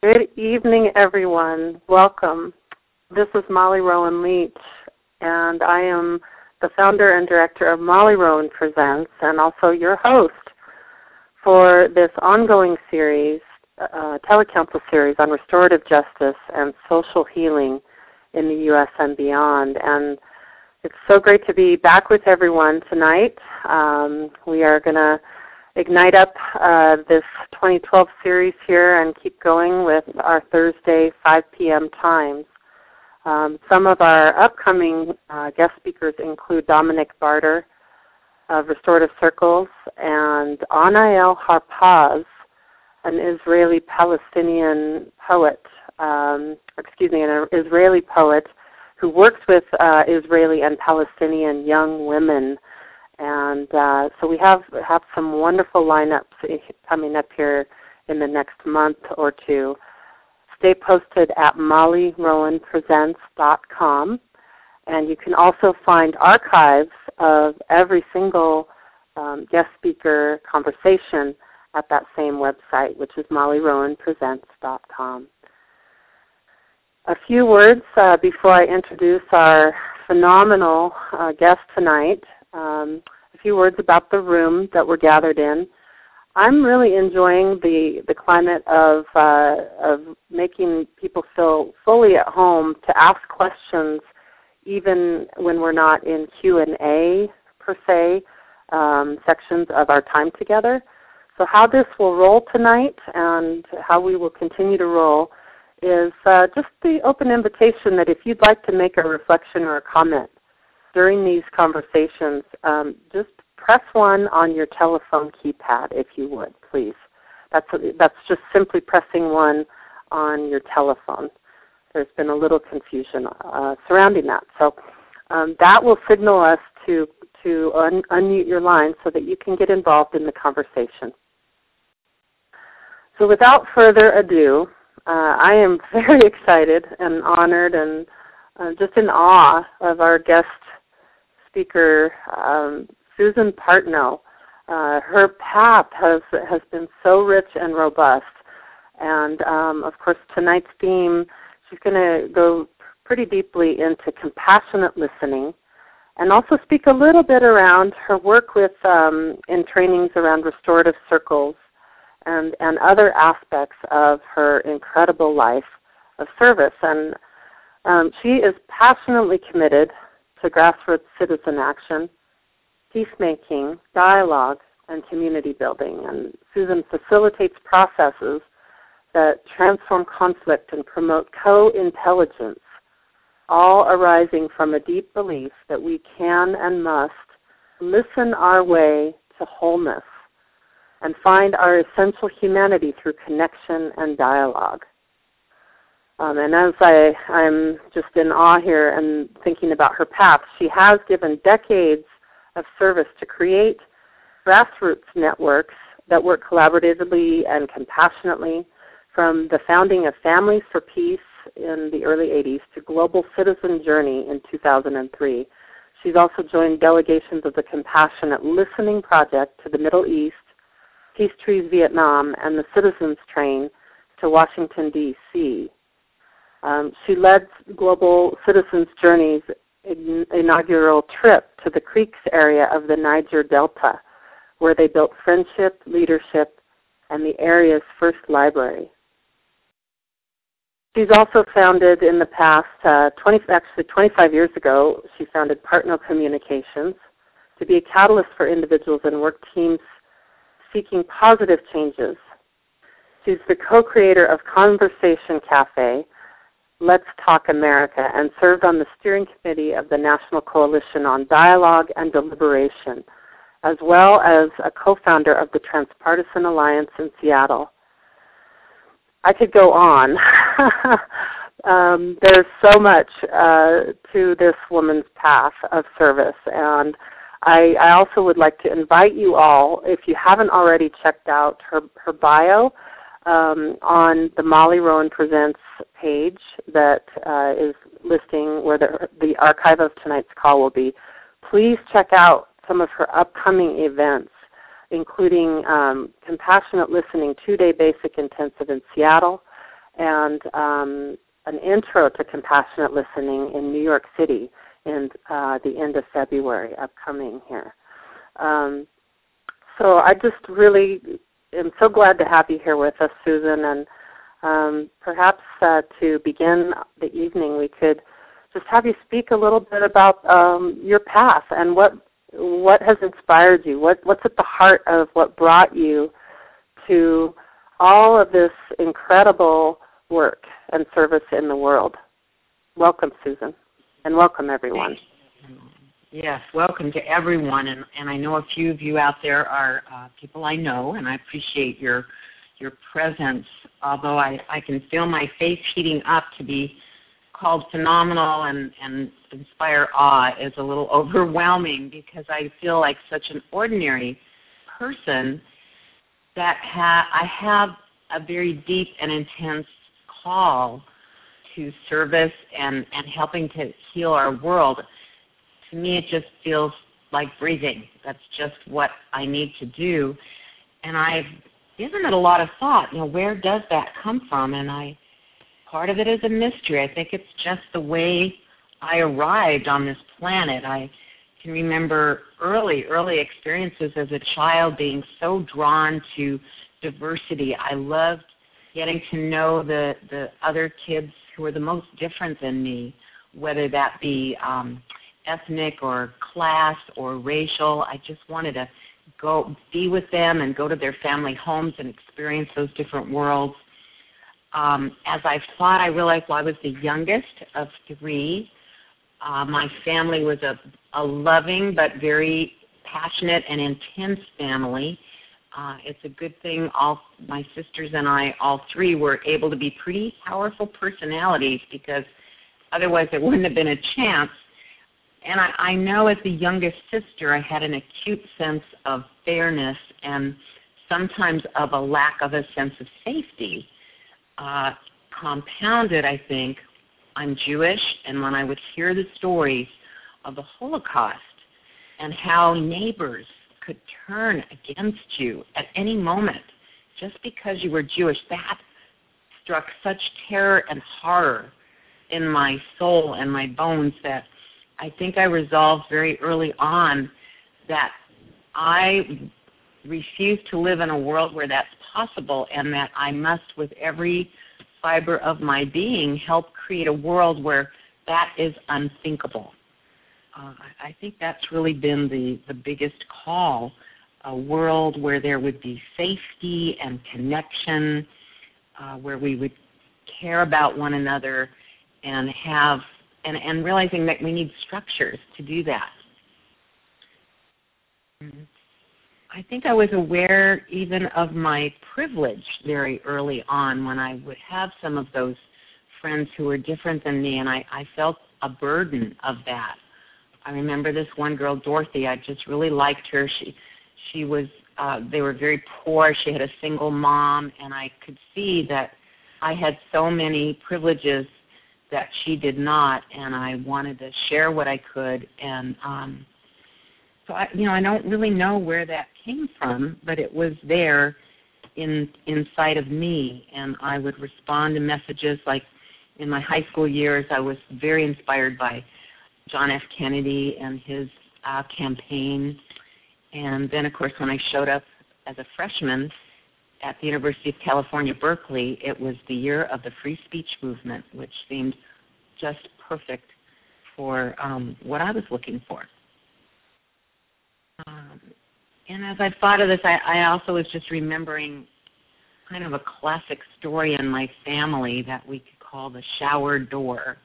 Good evening, everyone. Welcome. This is Molly Rowan Leach, and I am the founder and director of Molly Rowan Presents, and also your host for this ongoing series, uh, telecouncil series on restorative justice and social healing in the U.S. and beyond. And it's so great to be back with everyone tonight. Um, we are going to ignite up uh, this 2012 series here and keep going with our Thursday 5 p.m. times. Um, some of our upcoming uh, guest speakers include Dominic Barter of Restorative Circles and Anael Harpaz, an Israeli-Palestinian poet, um, excuse me, an Israeli poet who works with uh, Israeli and Palestinian young women and uh, so we have have some wonderful lineups coming up here in the next month or two. Stay posted at mollyrowanpresents.com, and you can also find archives of every single um, guest speaker conversation at that same website, which is mollyrowanpresents.com. A few words uh, before I introduce our phenomenal uh, guest tonight um, a few words about the room that we're gathered in. I'm really enjoying the the climate of uh, of making people feel fully at home to ask questions, even when we're not in Q and A per se um, sections of our time together. So how this will roll tonight and how we will continue to roll is uh, just the open invitation that if you'd like to make a reflection or a comment during these conversations, um, just press one on your telephone keypad, if you would, please. That's, that's just simply pressing one on your telephone. There's been a little confusion uh, surrounding that. So um, that will signal us to, to un- unmute your line so that you can get involved in the conversation. So without further ado, uh, I am very excited and honored and uh, just in awe of our guest speaker, um, Susan Partnow. Uh, her path has has been so rich and robust, and um, of course tonight's theme, she's going to go pretty deeply into compassionate listening, and also speak a little bit around her work with um, in trainings around restorative circles, and and other aspects of her incredible life of service. And um, she is passionately committed to grassroots citizen action, peacemaking, dialogue, and community building. And Susan facilitates processes that transform conflict and promote co-intelligence, all arising from a deep belief that we can and must listen our way to wholeness and find our essential humanity through connection and dialogue. Um, and as I, I'm just in awe here and thinking about her path, she has given decades of service to create grassroots networks that work collaboratively and compassionately from the founding of Families for Peace in the early 80s to Global Citizen Journey in 2003. She's also joined delegations of the Compassionate Listening Project to the Middle East, Peace Trees Vietnam, and the Citizens Train to Washington, D.C. Um, she led Global Citizens Journey's inaugural trip to the Creeks area of the Niger Delta, where they built friendship, leadership, and the area's first library. She's also founded in the past, uh, 20, actually 25 years ago, she founded Partner Communications to be a catalyst for individuals and work teams seeking positive changes. She's the co-creator of Conversation Cafe, Let's Talk America and served on the steering committee of the National Coalition on Dialogue and Deliberation, as well as a co-founder of the Transpartisan Alliance in Seattle. I could go on. um, there's so much uh, to this woman's path of service, and I, I also would like to invite you all, if you haven't already checked out her, her bio, um, on the Molly Rowan Presents page that uh, is listing where the, the archive of tonight's call will be. Please check out some of her upcoming events, including um, Compassionate Listening two-day basic intensive in Seattle and um, an intro to compassionate listening in New York City in uh, the end of February, upcoming here. Um, so I just really am so glad to have you here with us, Susan, and um, perhaps uh, to begin the evening, we could just have you speak a little bit about um, your path and what what has inspired you. What what's at the heart of what brought you to all of this incredible work and service in the world. Welcome, Susan, and welcome everyone. Yes, welcome to everyone, and, and I know a few of you out there are uh, people I know, and I appreciate your your presence. Although I, I can feel my face heating up to be called phenomenal and, and inspire awe is a little overwhelming because I feel like such an ordinary person that ha- I have a very deep and intense call to service and, and helping to heal our world. To me, it just feels like breathing. That's just what I need to do. And I've given it a lot of thought. You know, where does that come from? And I part of it is a mystery. I think it's just the way I arrived on this planet. I can remember early, early experiences as a child being so drawn to diversity. I loved getting to know the, the other kids who were the most different than me, whether that be um, ethnic or class or racial. I just wanted to go be with them and go to their family homes and experience those different worlds um, as I've thought, I realized well, I was the youngest of three. Uh, my family was a, a loving but very passionate and intense family. Uh, it's a good thing all my sisters and I, all three, were able to be pretty powerful personalities because otherwise there wouldn't have been a chance. And I, I know as the youngest sister, I had an acute sense of fairness and sometimes of a lack of a sense of safety uh, compounded, I think, I'm Jewish, and when I would hear the stories of the Holocaust and how neighbors could turn against you at any moment just because you were Jewish, that struck such terror and horror in my soul and my bones that I think I resolved very early on that I refuse to live in a world where that's possible and that I must, with every fiber of my being, help create a world where that is unthinkable. Uh, I think that's really been the, the biggest call a world where there would be safety and connection, uh, where we would care about one another and have and, and realizing that we need structures to do that. Mm-hmm. I think I was aware even of my privilege very early on when I would have some of those friends who were different than me, and I, I felt a burden of that. I remember this one girl, Dorothy. I just really liked her. She she was uh, they were very poor. She had a single mom, and I could see that I had so many privileges that she did not, and I wanted to share what I could. And um, so I, you know, I don't really know where that came from, but it was there in inside of me, and I would respond to messages like in my high school years. I was very inspired by John F. Kennedy and his uh, campaign, and then of course when I showed up as a freshman at the University of California, Berkeley, it was the year of the free speech movement, which seemed just perfect for um, what I was looking for. Um, and as I thought of this, I, I also was just remembering kind of a classic story in my family that we could call the shower door.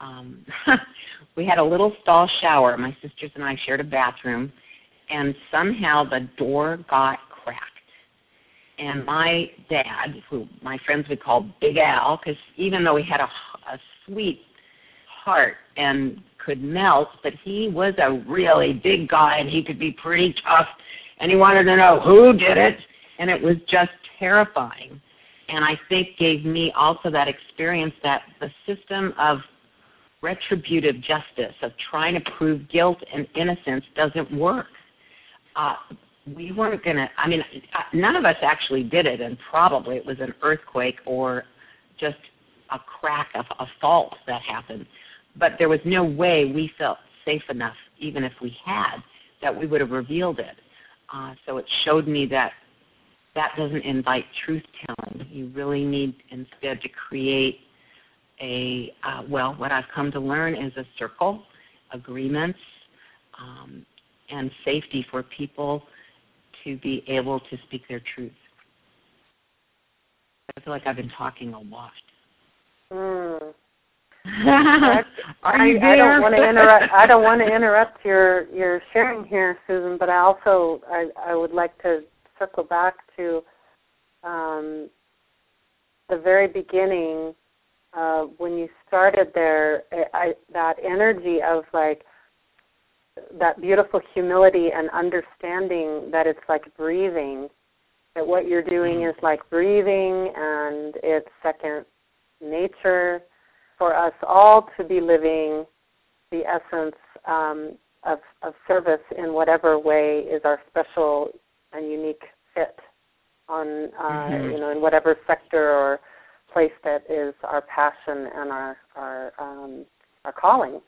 Um, we had a little stall shower. My sisters and I shared a bathroom, and somehow the door got cracked. And my dad, who my friends would call Big Al, because even though he had a, a sweet heart and could melt, but he was a really big guy and he could be pretty tough and he wanted to know who did it and it was just terrifying. And i think gave me also that experience that the system of retributive justice of trying to prove guilt and innocence doesn't work. Uh, we weren't going to i mean none of us actually did it and probably it was an earthquake or just a crack of a fault that happened. But there was no way we felt safe enough, even if we had, that we would have revealed it. Uh, so it showed me that that doesn't invite truth telling. You really need instead to create a, uh, well, what I've come to learn is a circle, agreements, um, and safety for people to be able to speak their truth. I feel like I've been talking a lot. Mm. Are you I, I don't want to interrupt. I don't want to interrupt your your sharing here, Susan. But I also I I would like to circle back to um, the very beginning uh, when you started there. I, that energy of like that beautiful humility and understanding that it's like breathing. That what you're doing is like breathing, and it's second nature for us all to be living the essence um, of, of service in whatever way is our special and unique fit on uh, mm-hmm. you know in whatever sector or place that is our passion and our our um, our calling.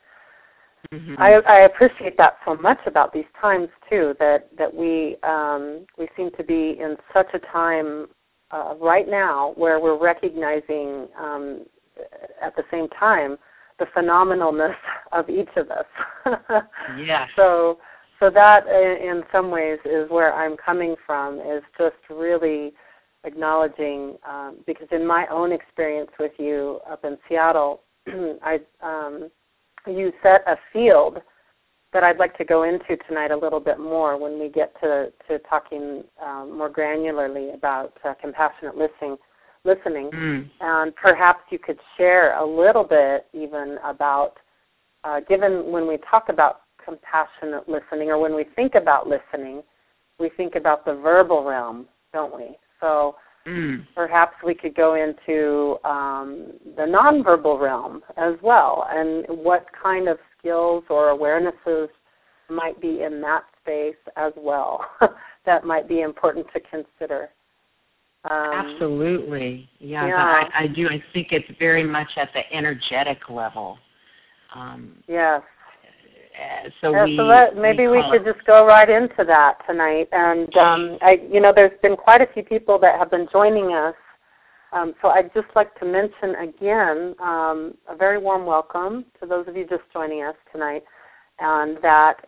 Mm-hmm. I, I appreciate that so much about these times too. That that we um, we seem to be in such a time uh, right now where we're recognizing um, at the same time the phenomenalness of each of us. yeah. So so that in some ways is where I'm coming from is just really acknowledging um, because in my own experience with you up in Seattle, I um, you set a field that I'd like to go into tonight a little bit more when we get to to talking um, more granularly about uh, compassionate listening listening. Mm. And perhaps you could share a little bit even about, uh, given when we talk about compassionate listening or when we think about listening, we think about the verbal realm, don't we? So mm. perhaps we could go into um, the nonverbal realm as well and what kind of skills or awarenesses might be in that space as well that might be important to consider. Um, Absolutely. Yeah, yeah. I, I, do. I think it's very much at the energetic level. Um, yes. So yeah, we maybe we, we could just go right into that tonight. And um, I, you know, there's been quite a few people that have been joining us. Um, so I'd just like to mention again um, a very warm welcome to those of you just joining us tonight, and that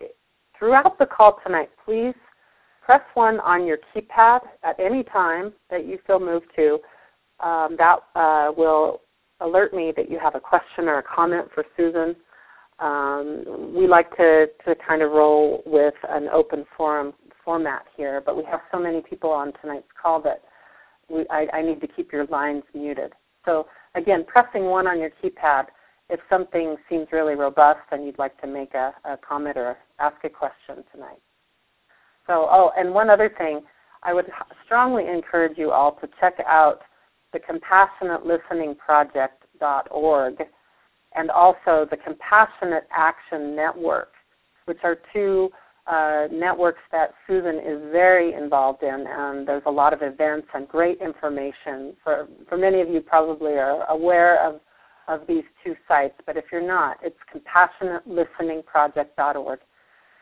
throughout the call tonight, please press 1 on your keypad at any time that you feel moved to. Um, that uh, will alert me that you have a question or a comment for Susan. Um, we like to, to kind of roll with an open forum format here, but we have so many people on tonight's call that we, I, I need to keep your lines muted. So again, pressing 1 on your keypad if something seems really robust and you'd like to make a, a comment or ask a question tonight. So, oh, and one other thing, I would strongly encourage you all to check out the CompassionateListeningProject.org and also the Compassionate Action Network, which are two uh, networks that Susan is very involved in, and there's a lot of events and great information. For, for many of you, probably are aware of, of these two sites, but if you're not, it's CompassionateListeningProject.org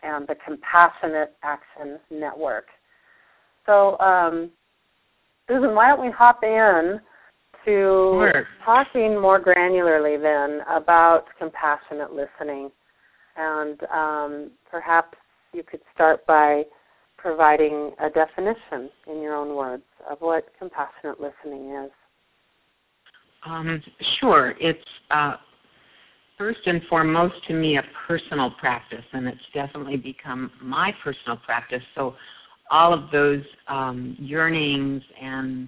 and the Compassionate Action Network. So, um, Susan, why don't we hop in to sure. talking more granularly then about compassionate listening, and um, perhaps you could start by providing a definition in your own words of what compassionate listening is. Um, sure. It's uh, first and foremost to me a personal practice, and it's definitely become my personal practice. So all of those um, yearnings and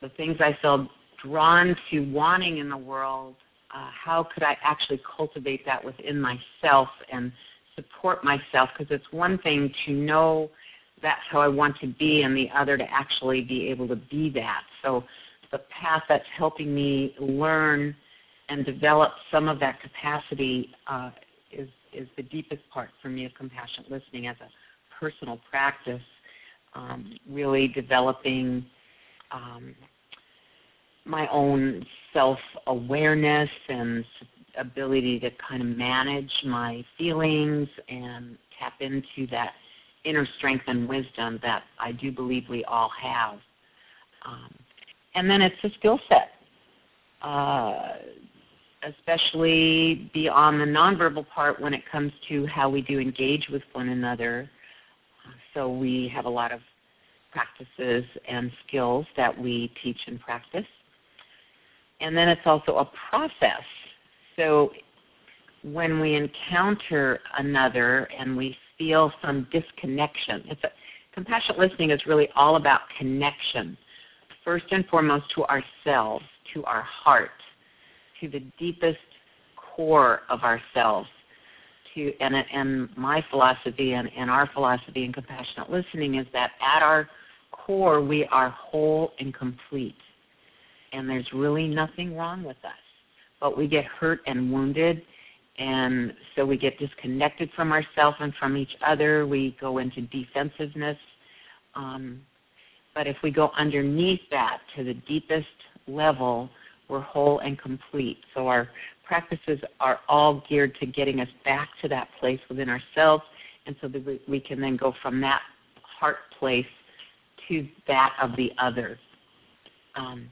the things I felt drawn to wanting in the world, uh, how could I actually cultivate that within myself and support myself? Because it's one thing to know that's how I want to be, and the other to actually be able to be that. So the path that's helping me learn and develop some of that capacity uh, is is the deepest part for me of compassionate listening as a personal practice. Um, really developing um, my own self awareness and ability to kind of manage my feelings and tap into that inner strength and wisdom that I do believe we all have. Um, and then it's a skill set, uh, especially beyond the nonverbal part when it comes to how we do engage with one another. So we have a lot of practices and skills that we teach and practice. And then it's also a process. So when we encounter another and we feel some disconnection, it's a, compassionate listening is really all about connection. First and foremost to ourselves, to our heart, to the deepest core of ourselves. And and my philosophy and, and our philosophy in compassionate listening is that at our core we are whole and complete. And there's really nothing wrong with us. But we get hurt and wounded and so we get disconnected from ourselves and from each other. We go into defensiveness. Um, but if we go underneath that to the deepest level, we're whole and complete. So our practices are all geared to getting us back to that place within ourselves, and so that we, can then go from that heart place to that of the others. Um,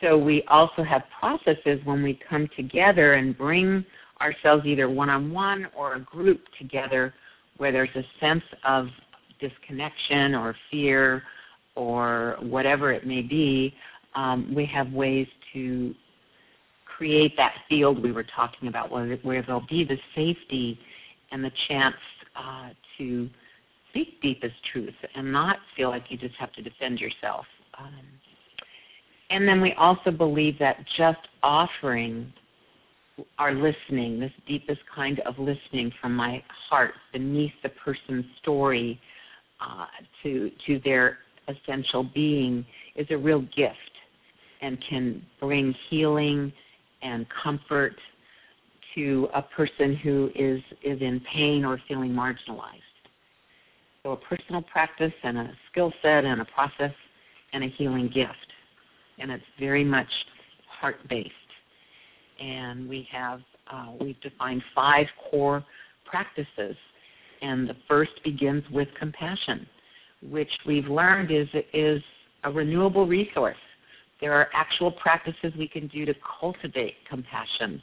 so we also have processes when we come together and bring ourselves either one on one or a group together where there's a sense of disconnection or fear or whatever it may be, um, we have ways to create that field we were talking about where, where there'll be the safety and the chance uh, to speak deepest truth and not feel like you just have to defend yourself. Um, and then we also believe that just offering our listening, this deepest kind of listening from my heart beneath the person's story uh, to to their essential being is a real gift and can bring healing and comfort to a person who is is in pain or feeling marginalized. So a personal practice and a skill set and a process and a healing gift. And it's very much heart based and we have uh, we've defined five core practices, and the first begins with compassion, which we've learned is is a renewable resource. There are actual practices we can do to cultivate compassion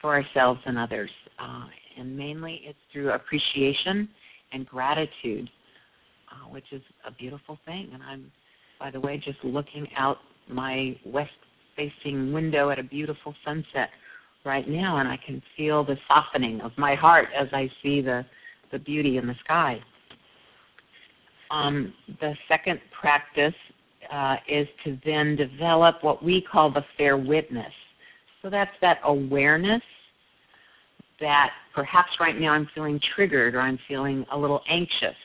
for ourselves and others, uh, and mainly it's through appreciation and gratitude, uh, which is a beautiful thing. And I'm, by the way, just looking out my west facing window at a beautiful sunset right now, and I can feel the softening of my heart as I see the the beauty in the sky. Um, the second practice uh, is to then develop what we call the fair witness. So that's that awareness that perhaps right now I'm feeling triggered or I'm feeling a little anxious.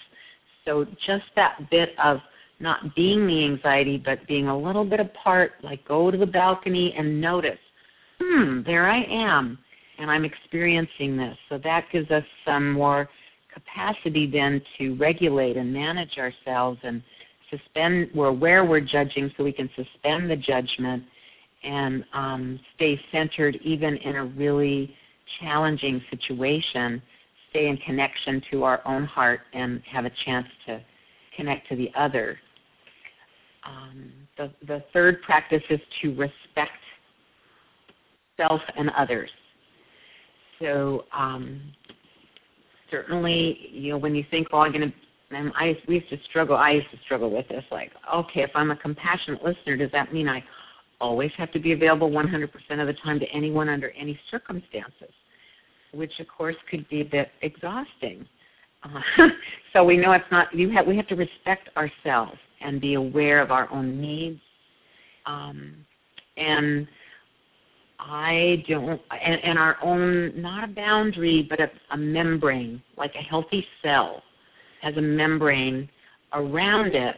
So just that bit of not being the anxiety, but being a little bit apart, like go to the balcony and notice, hmm, there I am, and I'm experiencing this. So that gives us some more capacity then to regulate and manage ourselves and suspend we're where we're judging so we can suspend the judgment and um, stay centered even in a really challenging situation stay in connection to our own heart and have a chance to connect to the other um, the, the third practice is to respect self and others. So um, certainly, you know, when you think, "Oh, I'm going to," and I we used to struggle. I used to struggle with this. Like, okay, if I'm a compassionate listener, does that mean I always have to be available 100% of the time to anyone under any circumstances? Which, of course, could be a bit exhausting. Uh, so we know it's not. You have we have to respect ourselves and be aware of our own needs. Um, and I don't, and, and, our own, not a boundary, but a, a membrane, like a healthy cell has a membrane around it.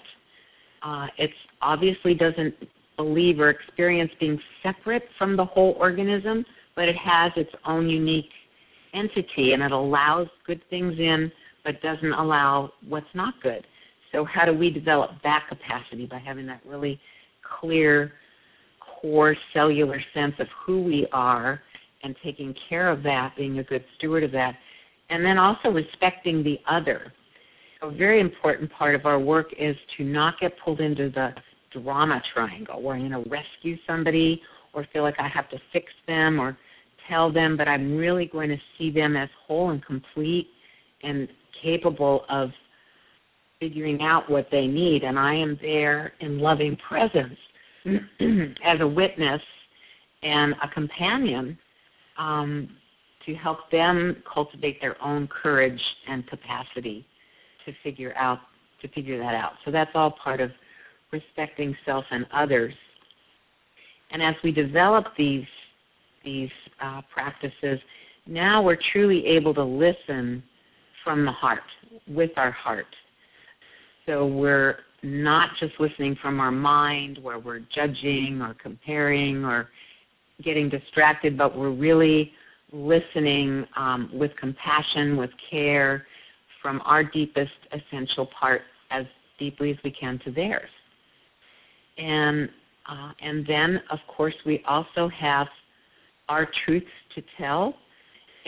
Uh, it obviously doesn't believe or experience being separate from the whole organism, but it has its own unique entity and it allows good things in but doesn't allow what's not good. So, how do we develop that capacity by having that really clear core cellular sense of who we are and taking care of that, being a good steward of that, and then also respecting the other. A very important part of our work is to not get pulled into the drama triangle where I'm going to rescue somebody or feel like I have to fix them or tell them, but I'm really going to see them as whole and complete and capable of figuring out what they need. And I am there in loving presence as a witness and a companion um, to help them cultivate their own courage and capacity to figure out to figure that out. So that's all part of respecting self and others. And as we develop these these uh, practices, now we're truly able to listen from the heart, with our heart. So we're not just listening from our mind where we're judging or comparing or getting distracted, but we're really listening um, with compassion, with care, from our deepest essential part as deeply as we can to theirs. And uh, and then, of course, we also have our truths to tell,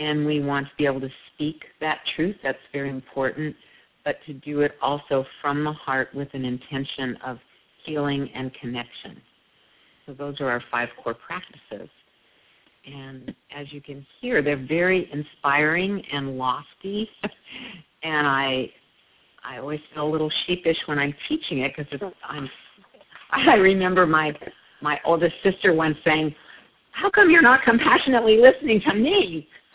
and we want to be able to speak that truth. That's very important, but to do it also from the heart with an intention of healing and connection. So those are our five core practices. And as you can hear, they're very inspiring and lofty. and I I always feel a little sheepish when I'm teaching it because I'm I remember my my oldest sister once saying, "How come you're not compassionately listening to me?"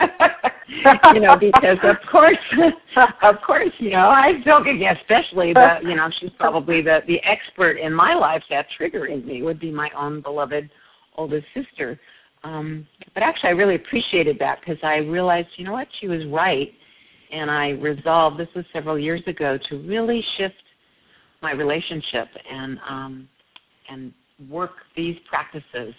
you know, because of course, of course, you know, I don't especially the, you know, she's probably the the expert in my life that triggering me would be my own beloved oldest sister. Um, but actually, I really appreciated that because I realized, you know what, she was right, and I resolved. This was several years ago to really shift my relationship and um, and work these practices,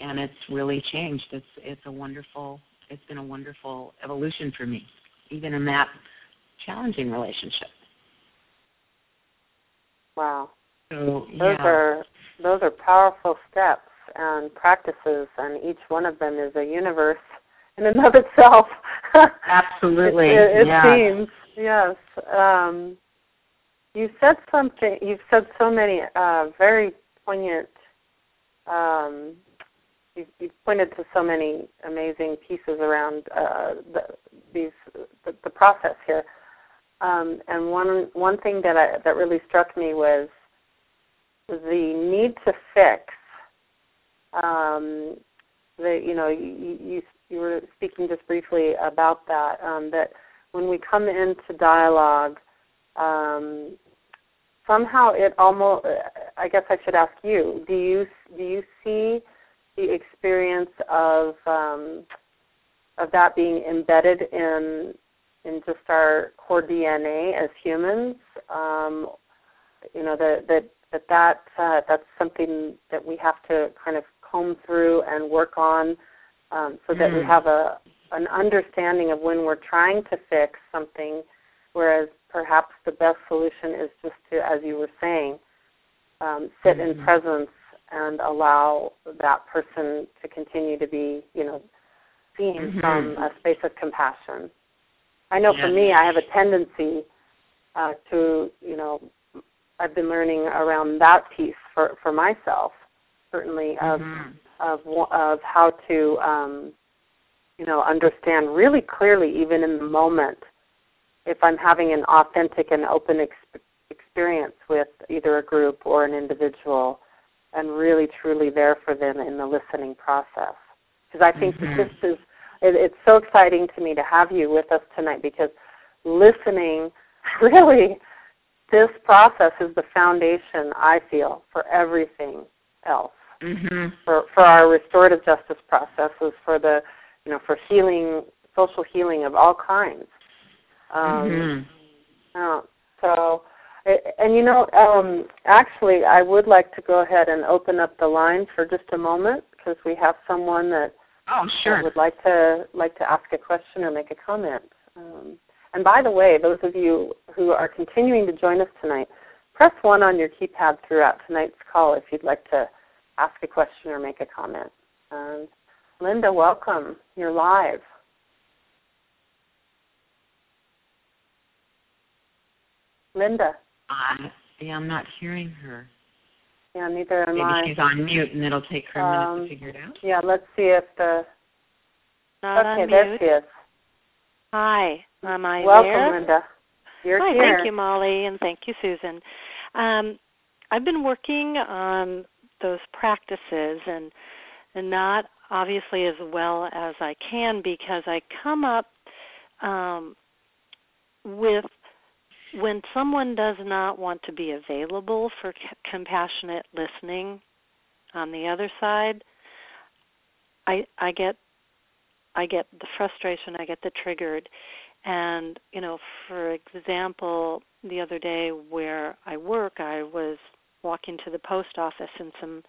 and it's really changed. It's it's a wonderful. It's been a wonderful evolution for me, even in that challenging relationship. Wow. So, those yeah. are those are powerful steps and practices, and each one of them is a universe in and of itself. Absolutely. it, it, seems yes. Um, you said something. You've said so many uh, very poignant. Um, you've, you've, pointed to so many amazing pieces around uh, the, these the, the, process here. Um, and one one thing that I, that really struck me was the need to fix um, the, you know, you, you, you were speaking just briefly about that. Um, that when we come into dialogue, um, somehow it almost. I guess I should ask you: Do you do you see the experience of um, of that being embedded in in just our core DNA as humans? Um, you know that that that that uh, that's something that we have to kind of comb through and work on um, so that mm. we have a an understanding of when we're trying to fix something, whereas perhaps the best solution is just to, as you were saying, um, sit mm-hmm. in presence and allow that person to continue to be, you know, seen mm-hmm. from a space of compassion. I know for me, I have a tendency uh, to, you know, I've been learning around that piece for for myself certainly of mm-hmm. of of how to um, you know understand really clearly even in the moment if I'm having an authentic and open ex- experience with either a group or an individual and really truly there for them in the listening process because I think mm-hmm. this is it, it's so exciting to me to have you with us tonight because listening really this process is the foundation I feel for everything else mm-hmm. for for our restorative justice processes, for the you know for healing, social healing of all kinds. Um, mm-hmm. uh, so, and you know, um, actually, I would like to go ahead and open up the line for just a moment because we have someone that oh sure would like to like to ask a question or make a comment. Um, and by the way, those of you who are continuing to join us tonight, press one on your keypad throughout tonight's call if you'd like to ask a question or make a comment. And Linda, welcome. You're live. Linda. Uh, yeah, I'm not hearing her. Yeah, neither am I. Maybe I. she's on mute, and it'll take her a minute Um, to figure it out. Yeah, let's see if the. Not okay, on there mute. she is. Hi, am I Welcome, there? Linda. You're Hi, here. thank you, Molly, and thank you, Susan. Um, I've been working on those practices and and not obviously as well as I can because I come up um, with when someone does not want to be available for c- compassionate listening on the other side, I I get I get the frustration, I get the triggered. And, you know, for example, the other day where I work, I was walking to the post office and some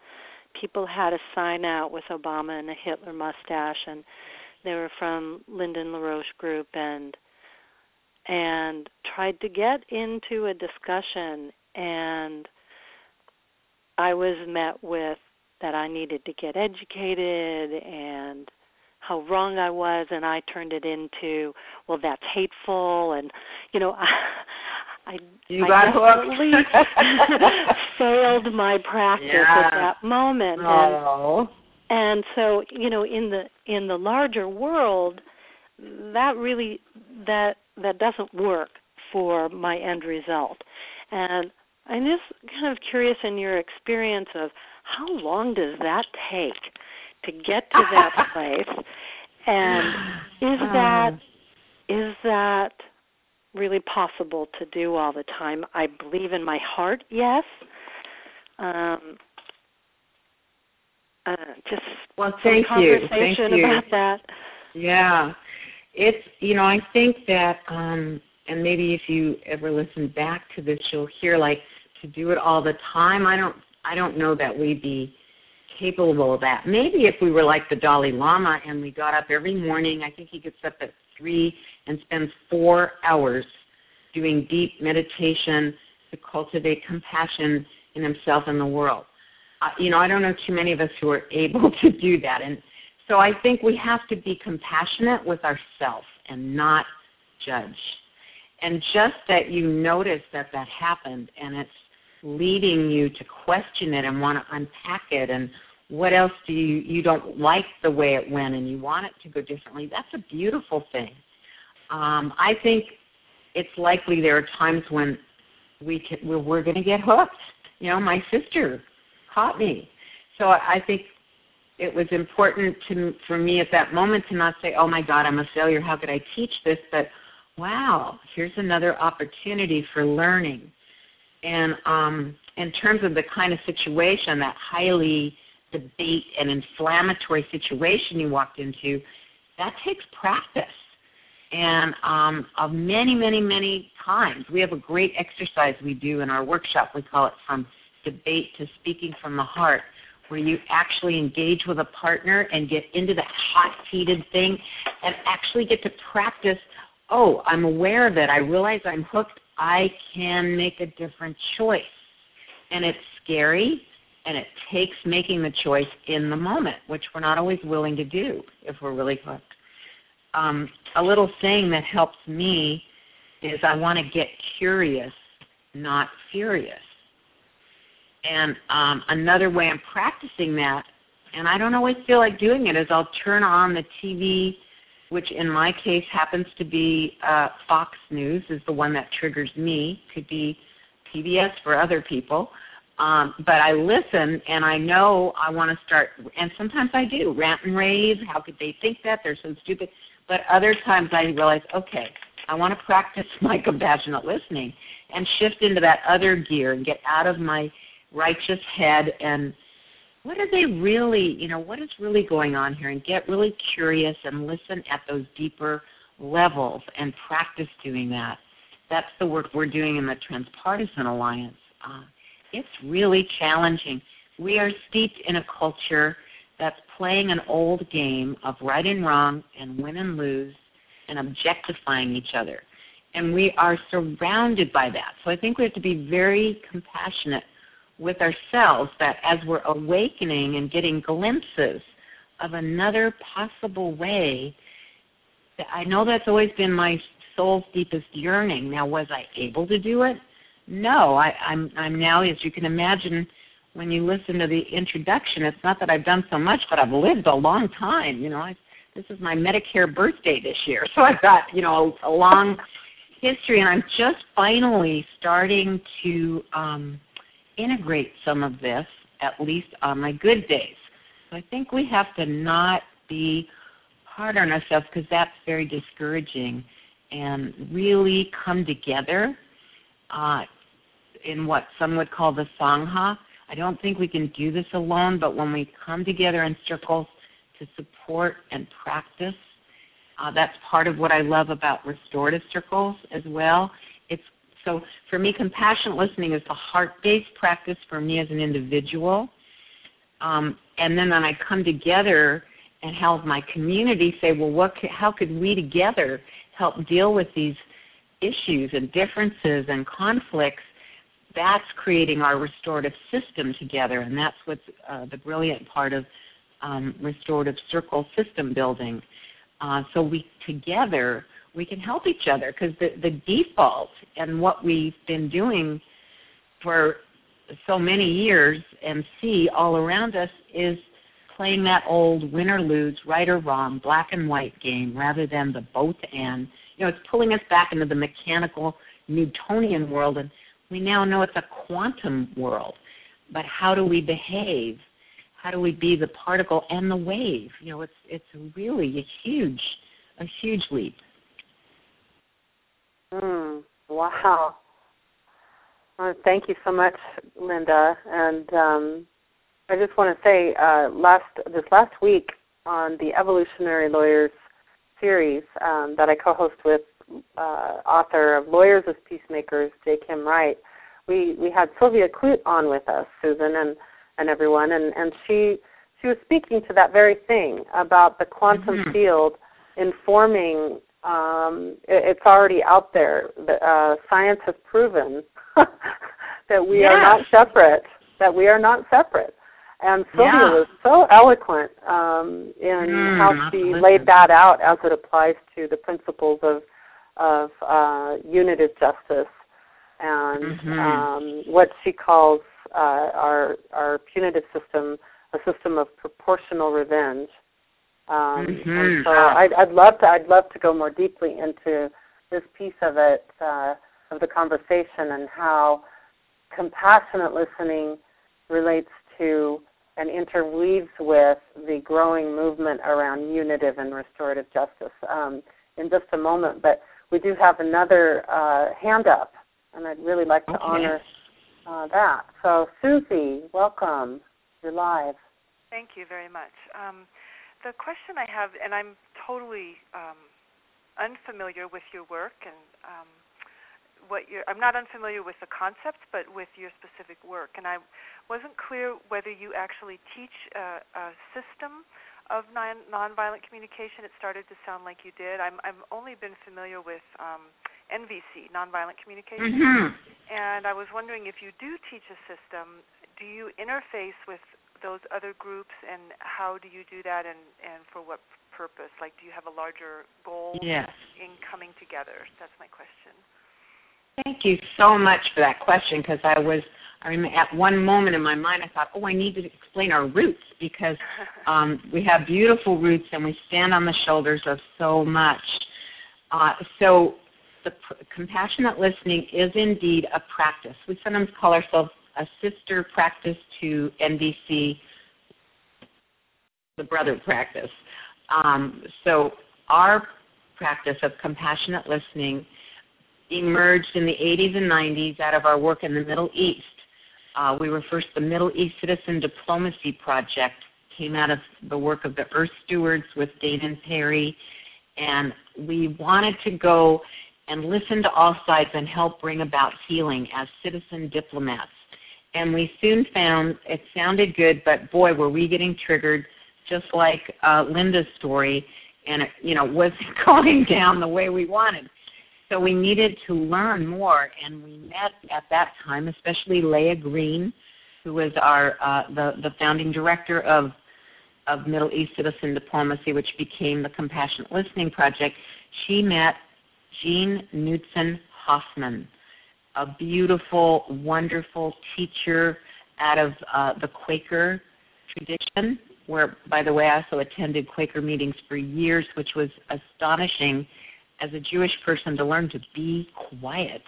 people had a sign out with Obama and a Hitler mustache and they were from Lyndon LaRouche group and and tried to get into a discussion and I was met with that I needed to get educated and how wrong I was and I turned it into well that's hateful and you know I, You I definitely failed my practice Yeah. at that moment and Oh. and so you know in the in the larger world that really that that doesn't work for my end result and i'm just kind of curious in your experience of how long does that take to get to that place and is that um. is that really possible to do all the time i believe in my heart yes um uh, just Well, thank you. Thank conversation you. about that. Yeah. It's you know, I think that um and maybe if you ever listen back to this you'll hear like to do it all the time. I don't I don't know that we'd be capable of that. Maybe if we were like the Dalai Lama and we got up every morning, I think he gets up at three and spends four hours doing deep meditation to cultivate compassion in himself and the world. Uh, you know, I don't know too many of us who are able to do that. And so I think we have to be compassionate with ourselves and not judge. And just that you notice that that happened and it's leading you to question it and want to unpack it and what else do you you don't like the way it went and you want it to go differently that's a beautiful thing. Um i think it's likely there are times when we can we're, we're going to get hooked. You know my sister caught me. So i think it was important to for me at that moment to not say oh my god i'm a failure. How could i teach this? But wow here's another opportunity for learning. And um, in terms of the kind of situation, that highly debate and inflammatory situation you walked into, that takes practice. And um, of many, many, many times, we have a great exercise we do in our workshop. We call it From Debate to Speaking from the Heart, where you actually engage with a partner and get into that hot, heated thing and actually get to practice. Oh, I'm aware of it. I realize I'm hooked. I can make a different choice. And it's scary and it takes making the choice in the moment, which we're not always willing to do if we're really hooked. Um, a little saying that helps me is I want to get curious, not furious. And um, another way I'm practicing that, and I don't always feel like doing it, is I'll turn on the TV which in my case happens to be uh, Fox News, is the one that triggers me. Could be PBS for other people. Um, but I listen and I know I want to start, and sometimes I do rant and rave. How could they think that? They're so stupid. But other times I realize, okay, I want to practice my compassionate listening and shift into that other gear and get out of my righteous head and what are they really, you know, what is really going on here and get really curious and listen at those deeper levels and practice doing that. That's the work we're doing in the Transpartisan Alliance. Uh, it's really challenging. We are steeped in a culture that's playing an old game of right and wrong and win and lose and objectifying each other. And we are surrounded by that. So I think we have to be very compassionate with ourselves that as we're awakening and getting glimpses of another possible way, I know that's always been my soul's deepest yearning. Now, was I able to do it? No, I, I'm I'm now, as you can imagine, when you listen to the introduction, it's not that I've done so much, but I've lived a long time. You know, I, this is my Medicare birthday this year, so I've got you know a, a long history, and I'm just finally starting to um, integrate some of this, at least on my good days. So I think we have to not be hard on ourselves because that's very discouraging, and really come together uh, in what some would call the sangha I don't think we can do this alone, but when we come together in circles to support and practice, uh, that's part of what I love about restorative circles as well. It's so for me, compassionate listening is the heart-based practice for me as an individual, um, and then when I come together and help my community say, well, what? How could we together help deal with these issues and differences and conflicts? That's creating our restorative system together, and that's what's uh, the brilliant part of um, restorative circle system building. Uh, so we together we can help each other because the, the default and what we've been doing for so many years and see all around us is playing that old win or lose, right or wrong, black and white game rather than the both and. You know, it's pulling us back into the mechanical Newtonian world and we now know it's a quantum world. But how do we behave? How do we be the particle and the wave? You know, it's it's really a huge a huge leap. Mm, wow. Well, thank you so much, Linda. And um, I just want to say, uh, last this last week on the Evolutionary Lawyers series um, that I co-host with uh, author of Lawyers as Peacemakers, J. Kim Wright, we we had Sylvia Clute on with us, Susan and and everyone, and and she she was speaking to that very thing about the quantum mm-hmm. field informing. Um, it, it's already out there. The, uh, science has proven that we are not separate. That we are not separate. And Sylvia yeah. was so eloquent um, in mm, how she absolutely. laid that out as it applies to the principles of of uh, unitive justice and mm-hmm. um, what she calls uh, our our punitive system a system of proportional revenge. Um, mm-hmm. And so I'd, I'd love to I'd love to go more deeply into this piece of it uh, of the conversation and how compassionate listening relates to and interweaves with the growing movement around unitive and restorative justice um, in just a moment. But we do have another uh, hand up, and I'd really like to okay. honor uh, that. So, Susie, welcome. You're live. Thank you very much. Um, the question I have, and I'm totally um, unfamiliar with your work and um, what you're, I'm not unfamiliar with the concept, but with your specific work. And I wasn't clear whether you actually teach a, a system of non, nonviolent communication. It started to sound like you did. I'm, I've only been familiar with um, NVC, nonviolent communication, mm-hmm. and I was wondering if you do teach a system, do you interface with those other groups, and how do you do that, and and for what purpose? Like, do you have a larger goal yes. in coming together? That's my question. Thank you so much for that question because I was I mean, at one moment in my mind, I thought, oh, I need to explain our roots because um, we have beautiful roots and we stand on the shoulders of so much. Uh, so, the pr- compassionate listening is indeed a practice. We sometimes call ourselves a sister practice to NVC, the brother practice. Um, so, our practice of compassionate listening emerged in the 80s and 90s out of our work in the Middle East. Uh, we were first the Middle East Citizen Diplomacy Project, came out of the work of the Earth Stewards with Danaan Parry, and we wanted to go and listen to all sides and help bring about healing as citizen diplomats. And we soon found it sounded good, but boy, were we getting triggered, just like uh, Linda's story, and it, you know, wasn't going down the way we wanted. So we needed to learn more, and we met at that time, especially Leah Green, who was our uh, the the founding director of of Middle East Citizen Diplomacy, which became the Compassionate Listening Project, she met Gene Knudsen Hoffman, a beautiful, wonderful teacher out of uh, the Quaker tradition, where, by the way, I also attended Quaker meetings for years, which was astonishing as a Jewish person to learn to be quiet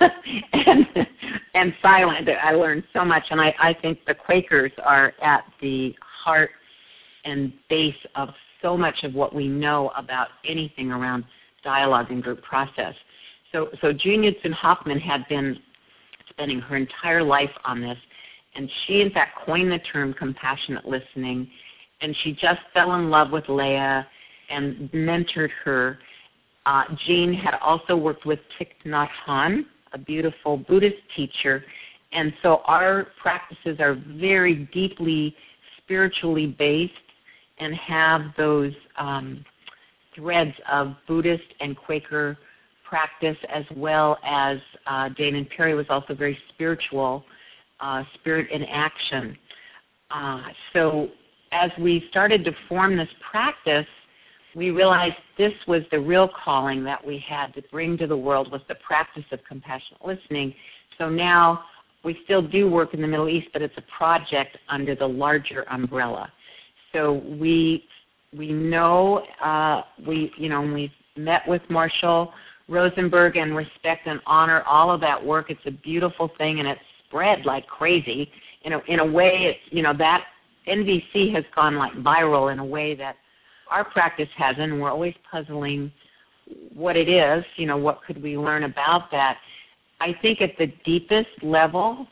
and, and silent. I learned so much, and I, I think the Quakers are at the heart and base of so much of what we know about anything around dialogue and group process. So, so Gene Knudsen Hoffman had been spending her entire life on this, and she, in fact, coined the term compassionate listening. And she just fell in love with Leah and mentored her. Uh, Gene had also worked with Thich Nhat Hanh, a beautiful Buddhist teacher, and so our practices are very deeply spiritually based and have those um, threads of Buddhist and Quaker practice, as well as uh, Danaan Parry was also very spiritual, uh, spirit in action. Uh, so as we started to form this practice, we realized this was the real calling that we had to bring to the world was the practice of compassionate listening. So now we still do work in the Middle East, but it's a project under the larger umbrella. So we we know uh, we you know we've met with Marshall Rosenberg and respect and honor all of that work. It's a beautiful thing and it's spread like crazy. You know, in a way, it's you know that NVC has gone like viral in a way that our practice hasn't. We're always puzzling what it is. You know, what could we learn about that? I think at the deepest level,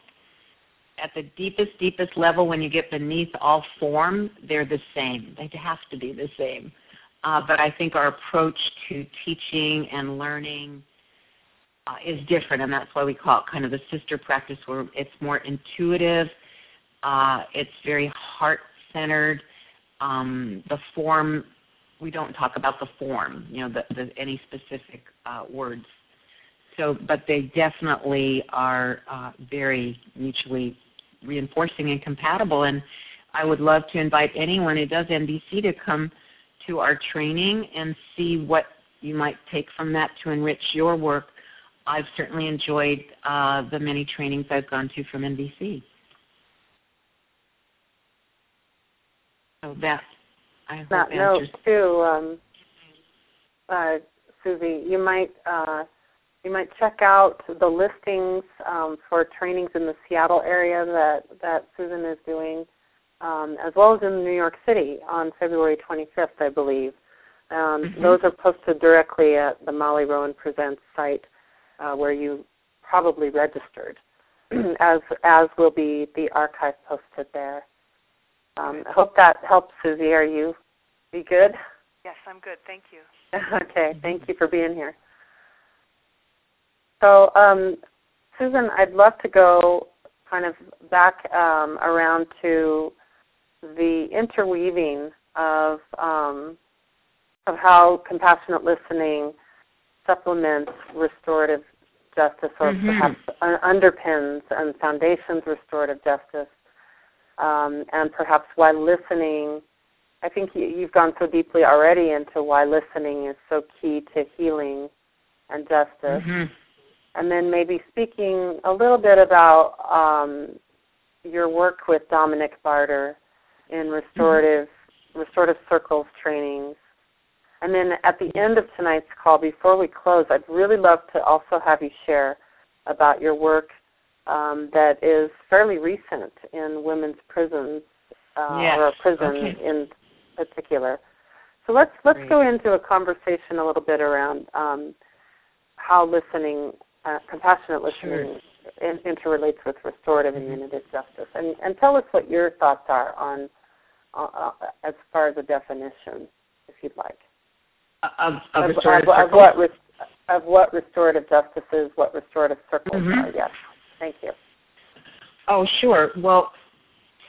at the deepest, deepest level, when you get beneath all form, they're the same. They have to be the same. Uh, but I think our approach to teaching and learning uh, is different, and that's why we call it kind of the sister practice, where it's more intuitive, uh, it's very heart centered. Um, the form, we don't talk about the form, you know, the, the, any specific uh, words. So, but they definitely are uh, very mutually reinforcing and compatible. And I would love to invite anyone who does NVC to come to our training and see what you might take from that to enrich your work. I've certainly enjoyed uh, the many trainings I've gone to from NVC. So that I hope that answers. note too, um, uh, Susie, you might uh, you might check out the listings um, for trainings in the Seattle area that that Susan is doing, um, as well as in New York City on February 25th, I believe. Um, mm-hmm. Those are posted directly at the Molly Rowan Presents site, uh, where you probably registered, as as will be the archive posted there. Um, I hope that helps, Susie. Are you be good? Yes, I'm good. Thank you. okay, thank you for being here. So, um, Susan, I'd love to go kind of back um, around to the interweaving of um, of how compassionate listening supplements restorative justice, or mm-hmm. perhaps underpins and foundations restorative justice, um, and perhaps why listening. I think you, have gone so deeply already into why listening is so key to healing and justice. Mm-hmm and then maybe speaking a little bit about um, your work with Dominic Barter in restorative mm-hmm. restorative circles trainings. And then at the end of tonight's call, before we close, I'd really love to also have you share about your work um, that is fairly recent in women's prisons uh, yes. or a prison okay. in particular. So let's let's Great. go into a conversation a little bit around um, how listening uh, compassionate listening sure. in, interrelates with restorative and unitive justice. And, and tell us what your thoughts are on uh, uh, as far as a definition, if you'd like. Of, of, of, of, of what of what restorative justice is, what restorative circles mm-hmm. are. Yes, thank you. Oh, sure. Well,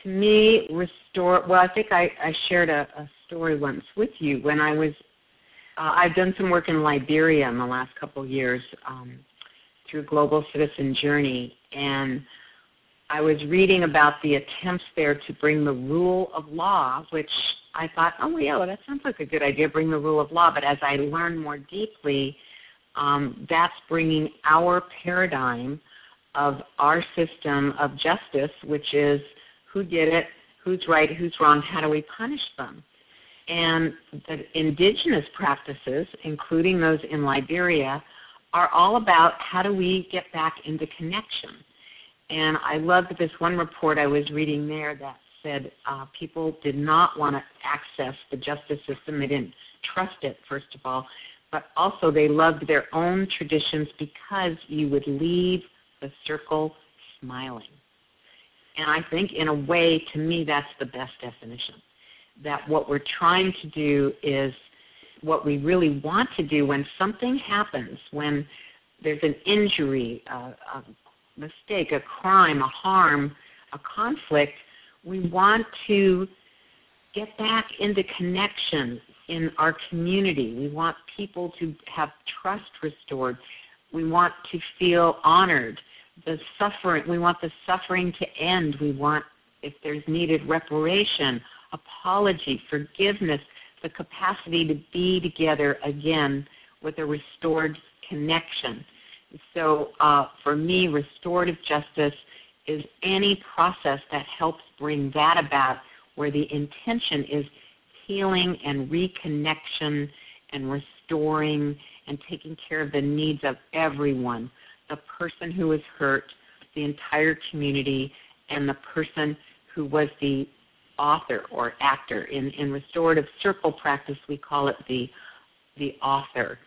to me, restore. Well, I think I, I shared a, a story once with you when I was. Uh, I've done some work in Liberia in the last couple of years. Um, through Global Citizen Journey. And I was reading about the attempts there to bring the rule of law, which I thought, oh yeah, well, that sounds like a good idea, bring the rule of law. But as I learned more deeply, um, that's bringing our paradigm of our system of justice, which is who did it, who's right, who's wrong, how do we punish them? And the indigenous practices, including those in Liberia, are all about how do we get back into connection. And I loved this one report I was reading there that said uh, people did not want to access the justice system. They didn't trust it, first of all, but also they loved their own traditions because you would leave the circle smiling. And I think, in a way, to me, that's the best definition. That what we're trying to do is what we really want to do when something happens, when there's an injury, a, a mistake, a crime, a harm, a conflict, we want to get back into connection in our community. We want people to have trust restored. We want to feel honored. The suffering, we want the suffering to end. We want, if there's needed, reparation, apology, forgiveness, the capacity to be together again with a restored connection. So, uh, for me, restorative justice is any process that helps bring that about where the intention is healing and reconnection and restoring and taking care of the needs of everyone the person who was hurt, the entire community, and the person who was the author or actor. In, in restorative circle practice, we call it the the author.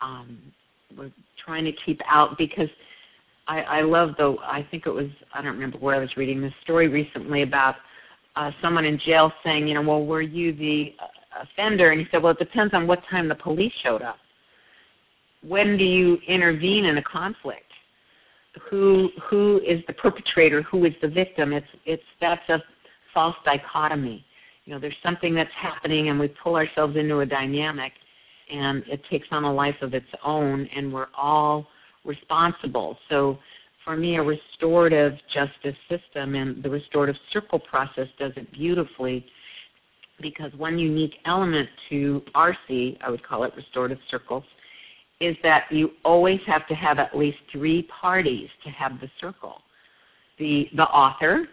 Um, we're trying to keep out because I, I love the. I think it was I don't remember where I was reading this story recently about uh, someone in jail saying, you know, well, were you the uh, offender? And he said, well, it depends on what time the police showed up. When do you intervene in a conflict? Who who is the perpetrator? Who is the victim? It's it's that's a false dichotomy. You know, there's something that's happening, and we pull ourselves into a dynamic, and it takes on a life of its own, and we're all responsible. So, for me, a restorative justice system and the restorative circle process does it beautifully because one unique element to RC, I would call it restorative circles, is that you always have to have at least three parties to have the circle. The the author,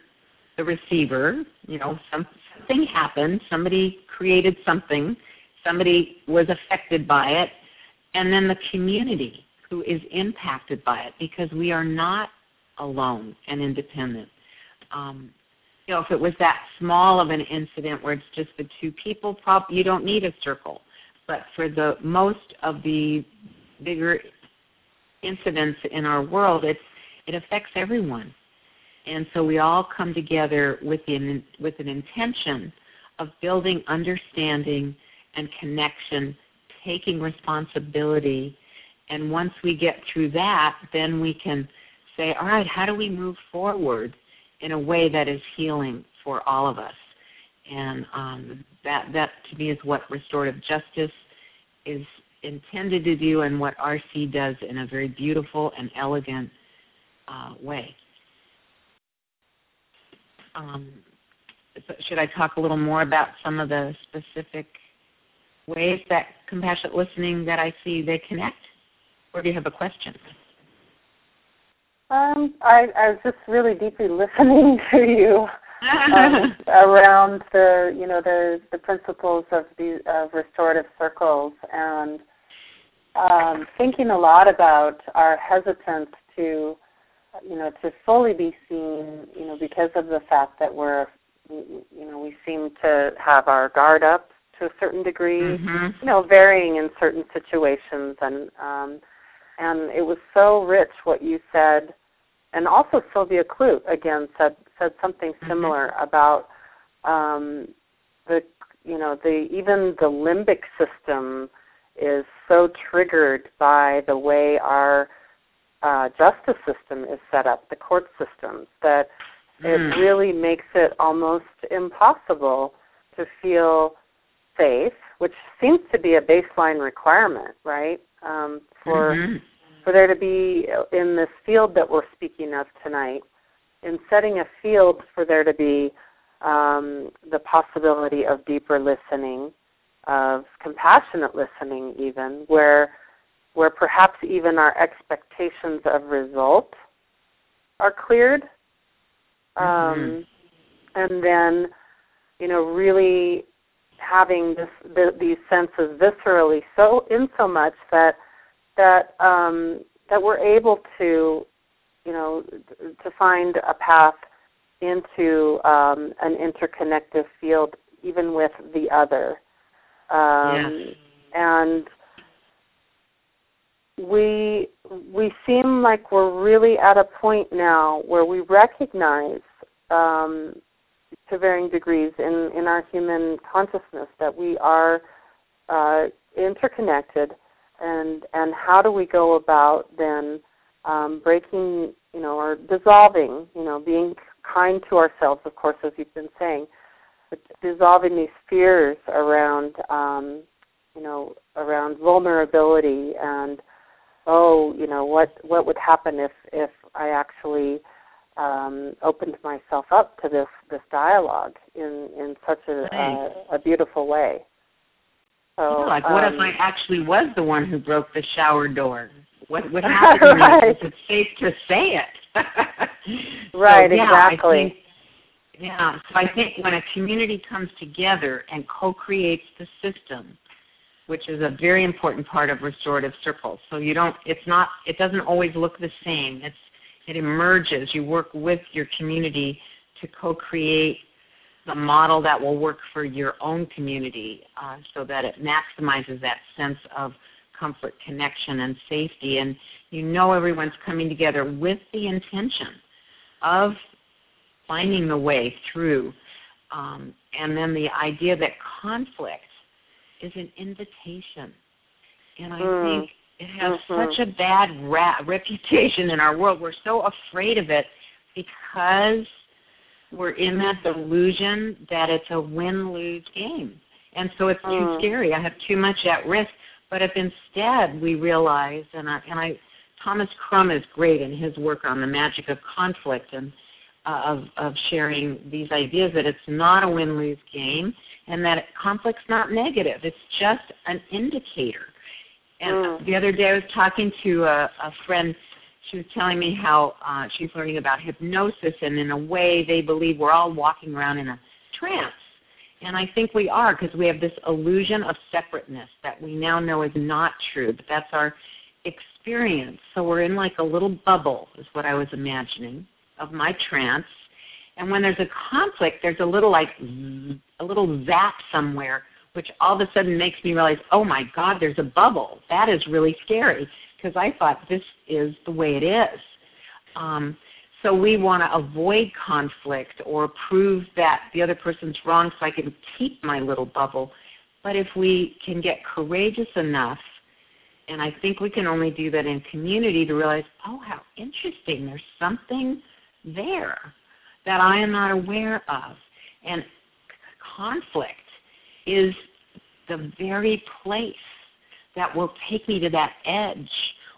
the receiver, you know, some, something happened, somebody created something, somebody was affected by it, and then the community who is impacted by it because we are not alone and independent. Um, you know, if it was that small of an incident where it's just the two people, prob- you don't need a circle. But for the most of the bigger incidents in our world, it's it affects everyone. And so we all come together with, the, with an intention of building understanding and connection, taking responsibility. And once we get through that, then we can say, all right, how do we move forward in a way that is healing for all of us? And um, that, that to me is what restorative justice is intended to do and what RC does in a very beautiful and elegant uh, way. Um, should I talk a little more about some of the specific ways that compassionate listening that I see they connect, or do you have a question? Um, I, I was just really deeply listening to you um, around the, you know, the the principles of the of restorative circles, and um, thinking a lot about our hesitance to you know, to fully be seen, you know, because of the fact that we're, you know, we seem to have our guard up to a certain degree, mm-hmm. you know, varying in certain situations, and um, and it was so rich what you said, and also Sylvia Clute again said said something mm-hmm. similar mm-hmm. about um, the, you know, the even the limbic system is so triggered by the way our uh, justice system is set up, the court systems, that mm. it really makes it almost impossible to feel safe, which seems to be a baseline requirement, right? Um, for mm-hmm. for there to be in this field that we're speaking of tonight, in setting a field for there to be um, the possibility of deeper listening, of compassionate listening, even where where perhaps even our expectations of result are cleared, um, mm-hmm. and then you know really having this the, these senses viscerally so in so much that that um, that we're able to you know to find a path into um, an interconnected field even with the other um, yes. and we we seem like we're really at a point now where we recognize um, to varying degrees in, in our human consciousness that we are uh, interconnected and and how do we go about then um, breaking you know or dissolving you know being kind to ourselves of course as you've been saying dissolving these fears around um, you know around vulnerability and oh you know what what would happen if if I actually um, opened myself up to this this dialogue in in such a a, a beautiful way. So, yeah, like, what um, if I actually was the one who broke the shower door? What would happen right. Is it safe to say it? right, so, yeah, exactly. Yeah, so I think when a community comes together and co-creates the system, which is a very important part of restorative circles. So you don't, it's not, it doesn't always look the same. It's it emerges. You work with your community to co-create the model that will work for your own community uh, so that it maximizes that sense of comfort, connection, and safety. And you know everyone's coming together with the intention of finding the way through. Um, and then the idea that conflict is an invitation. And I mm. think it has mm-hmm. such a bad ra- reputation in our world. We're so afraid of it because we're in that delusion that it's a win lose game. And so it's too mm. scary. I have too much at risk. But if instead we realize, and I, and I, Thomas Crum is great in his work on the magic of conflict and uh, of, of sharing these ideas that it's not a win lose game and that conflict's not negative. It's just an indicator and mm. the other day I was talking to a, a friend. She was telling me how uh, she's learning about hypnosis, and in a way, they believe we're all walking around in a trance. And I think we are because we have this illusion of separateness that we now know is not true, but that's our experience. So we're in like a little bubble, is what I was imagining, of my trance. And when there's a conflict, there's a little like a little zap somewhere which all of a sudden makes me realize, oh my God, there's a bubble. That is really scary because I thought this is the way it is. Um, so we want to avoid conflict or prove that the other person's wrong so I can keep my little bubble. But if we can get courageous enough, and I think we can only do that in community to realize, oh, how interesting, there's something there that I am not aware of. And conflict is the very place that will take me to that edge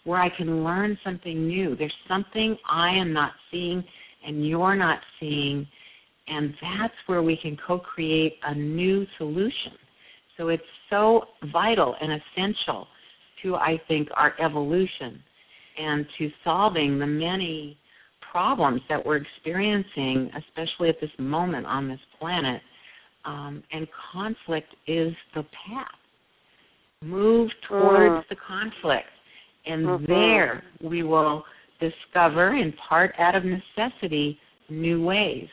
where I can learn something new. There's something I am not seeing and you're not seeing, and that's where we can co create a new solution. So it's so vital and essential to, I think, our evolution and to solving the many problems that we're experiencing, especially at this moment on this planet um, and conflict is the path. Move towards mm. the conflict, and mm-hmm. there we will discover, in part out of necessity, new ways,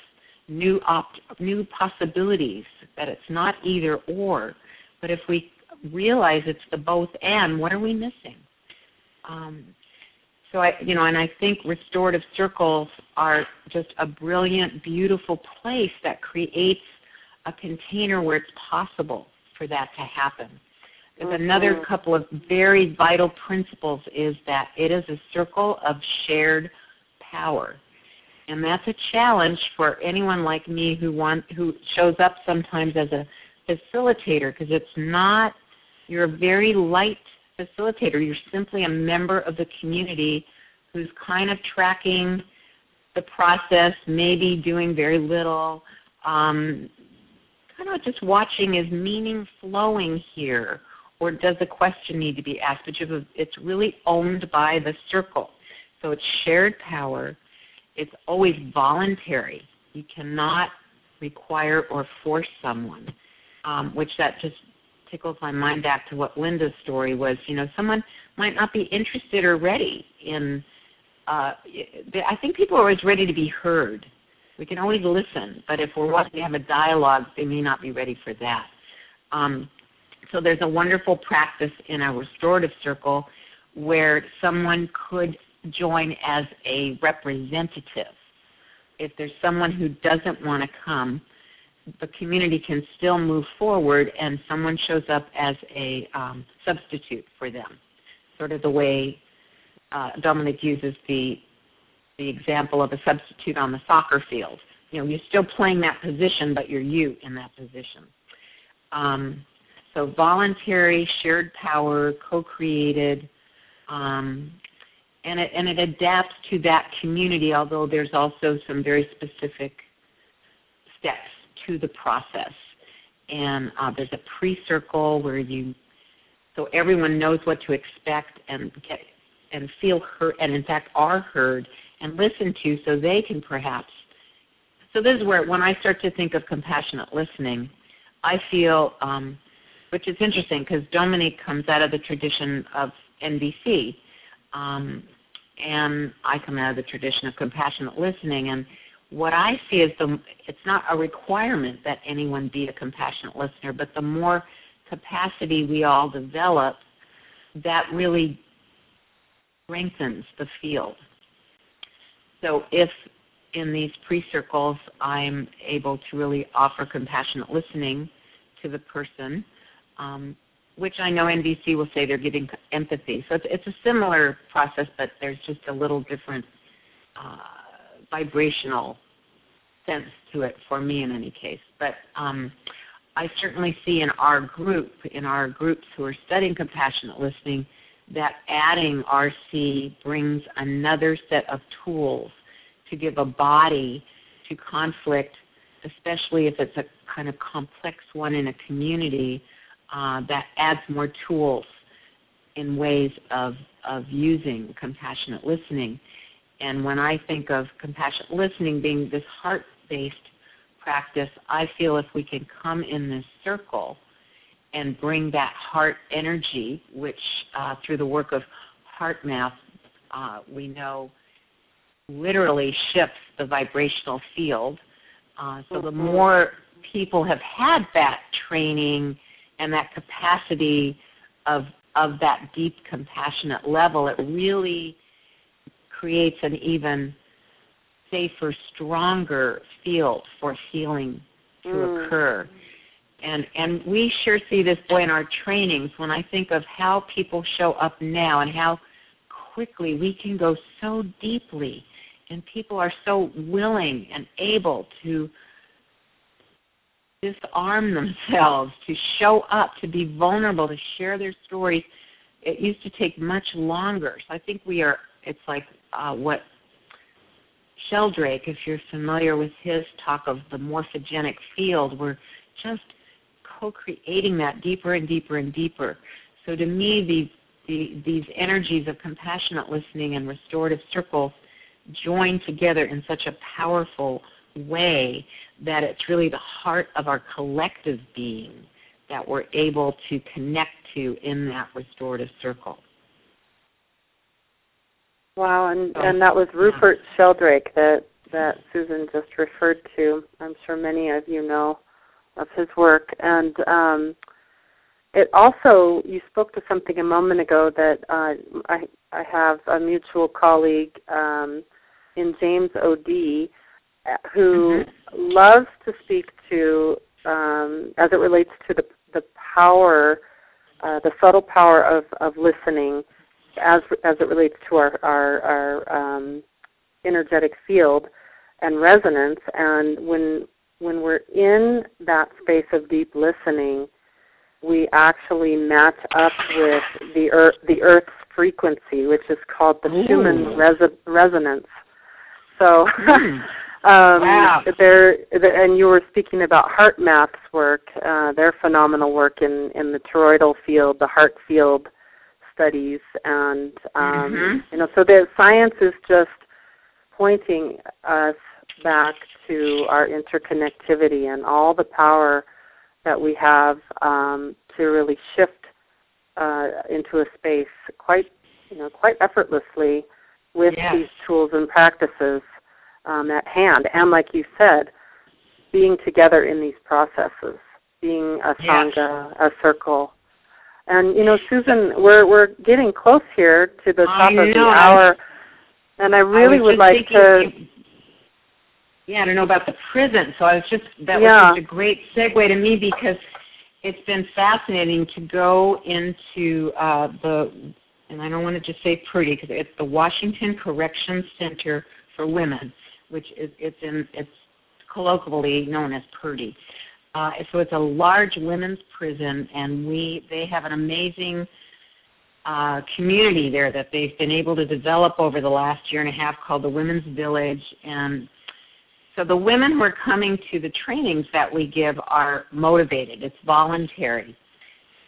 new op- new possibilities. That it's not either or, but if we realize it's the both and, what are we missing? Um, so I, you know, and I think restorative circles are just a brilliant, beautiful place that creates a container where it's possible for that to happen. There's mm-hmm. another couple of very vital principles is that it is a circle of shared power. And that's a challenge for anyone like me who want who shows up sometimes as a facilitator because it's not you're a very light facilitator. You're simply a member of the community who's kind of tracking the process, maybe doing very little, um, kind of just watching is meaning flowing here, or does a question need to be asked? But it's really owned by the circle. So it's shared power. It's always voluntary. You cannot require or force someone, um, which that just tickles my mind back to what Linda's story was. You know, someone might not be interested or ready in. Uh, I think people are always ready to be heard. We can always listen, but if we're wanting to have a dialogue, they may not be ready for that. Um, so there's a wonderful practice in a restorative circle where someone could join as a representative. If there's someone who doesn't want to come, the community can still move forward and someone shows up as a um, substitute for them. Sort of the way uh, Dominic uses the the example of a substitute on the soccer field. You know, you're still playing that position, but you're you in that position. Um, so voluntary, shared power, co-created, um, and it and it adapts to that community. Although there's also some very specific steps to the process. And uh, there's a pre-circle where you, so everyone knows what to expect and get and feel heard, and in fact are heard and listened to, so they can perhaps. So this is where when I start to think of compassionate listening, I feel, um, which is interesting because Dominic comes out of the tradition of NVC. um, and I come out of the tradition of compassionate listening, and what I see is the it's not a requirement that anyone be a compassionate listener, but the more capacity we all develop, that really strengthens the field. So if in these pre-circles I'm able to really offer compassionate listening to the person, um, which I know NVC will say they're giving empathy. So it's, it's a similar process, but there's just a little different uh, vibrational sense to it for me in any case. But um, I certainly see in our group, in our groups who are studying compassionate listening, that adding RC brings another set of tools to give a body to conflict, especially if it's a kind of complex one in a community, uh, that adds more tools in ways of, of using compassionate listening. And when I think of compassionate listening being this heart based practice, I feel if we can come in this circle and bring that heart energy, which uh, through the work of HeartMath, uh, we know literally shifts the vibrational field. Uh, so the mm-hmm. more people have had that training and that capacity of of that deep compassionate level, it really creates an even safer, stronger field for healing to mm. occur. And and we sure see this boy in our trainings when I think of how people show up now and how quickly we can go so deeply and people are so willing and able to disarm themselves, to show up, to be vulnerable, to share their stories. It used to take much longer. So I think we are, it's like uh, what Sheldrake, if you're familiar with his talk of the morphogenic field, we're just co-creating that deeper and deeper and deeper. So to me, the, these energies of compassionate listening and restorative circles join together in such a powerful way that it's really the heart of our collective being that we're able to connect to in that restorative circle. Wow, and and that was Rupert yeah. Sheldrake that that Susan just referred to. I'm sure many of you know of his work, and um, it also you spoke to something a moment ago that uh, I I have a mutual colleague um, in James O'Dea Who mm-hmm. loves to speak to um, as it relates to the the power, uh, the subtle power of of listening as as it relates to our our, our um, energetic field and resonance. And when when we're in that space of deep listening, we actually match up with the earth, the Earth's frequency, which is called the Ooh. Schumann res- resonance. So, Mm. um, Wow. they're, and you were speaking about HeartMath's work. Uh, their phenomenal work in in the toroidal field, the heart field studies, and um, Mhm. you know, so the science is just pointing us back to our interconnectivity and all the power that we have um, to really shift uh, into a space quite, you know, quite effortlessly with Yes. these tools and practices um, at hand. And like you said, being together in these processes, being a Yes. sangha, a circle. And you know, Susan, we're we're getting close here to the top of the hour, and I really I would like thinking, to. Yeah, I don't know about the prison, so I was just that Yeah. was just a great segue to me because it's been fascinating to go into uh, the, and I don't want to just say Purdy because it's the Washington Correction Center for Women, which is it's in it's colloquially known as PURDY. Uh, so it's a large women's prison, and we they have an amazing uh, community there that they've been able to develop over the last year and a half called the Women's Village. And so the women who are coming to the trainings that we give are motivated. It's voluntary.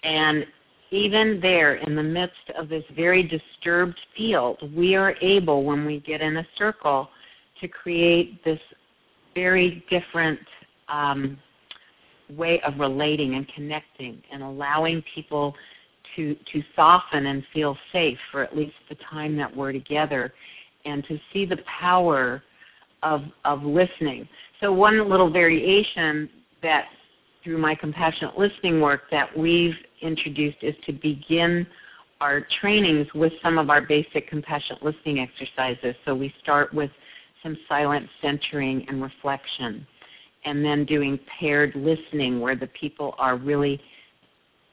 And even there, in the midst of this very disturbed field, we are able, when we get in a circle, to create this very different um, way of relating and connecting and allowing people to to soften and feel safe for at least the time that we're together and to see the power of of listening. So one little variation that through my compassionate listening work that we've introduced is to begin our trainings with some of our basic compassionate listening exercises. So we start with some silent centering and reflection and then doing paired listening where the people are really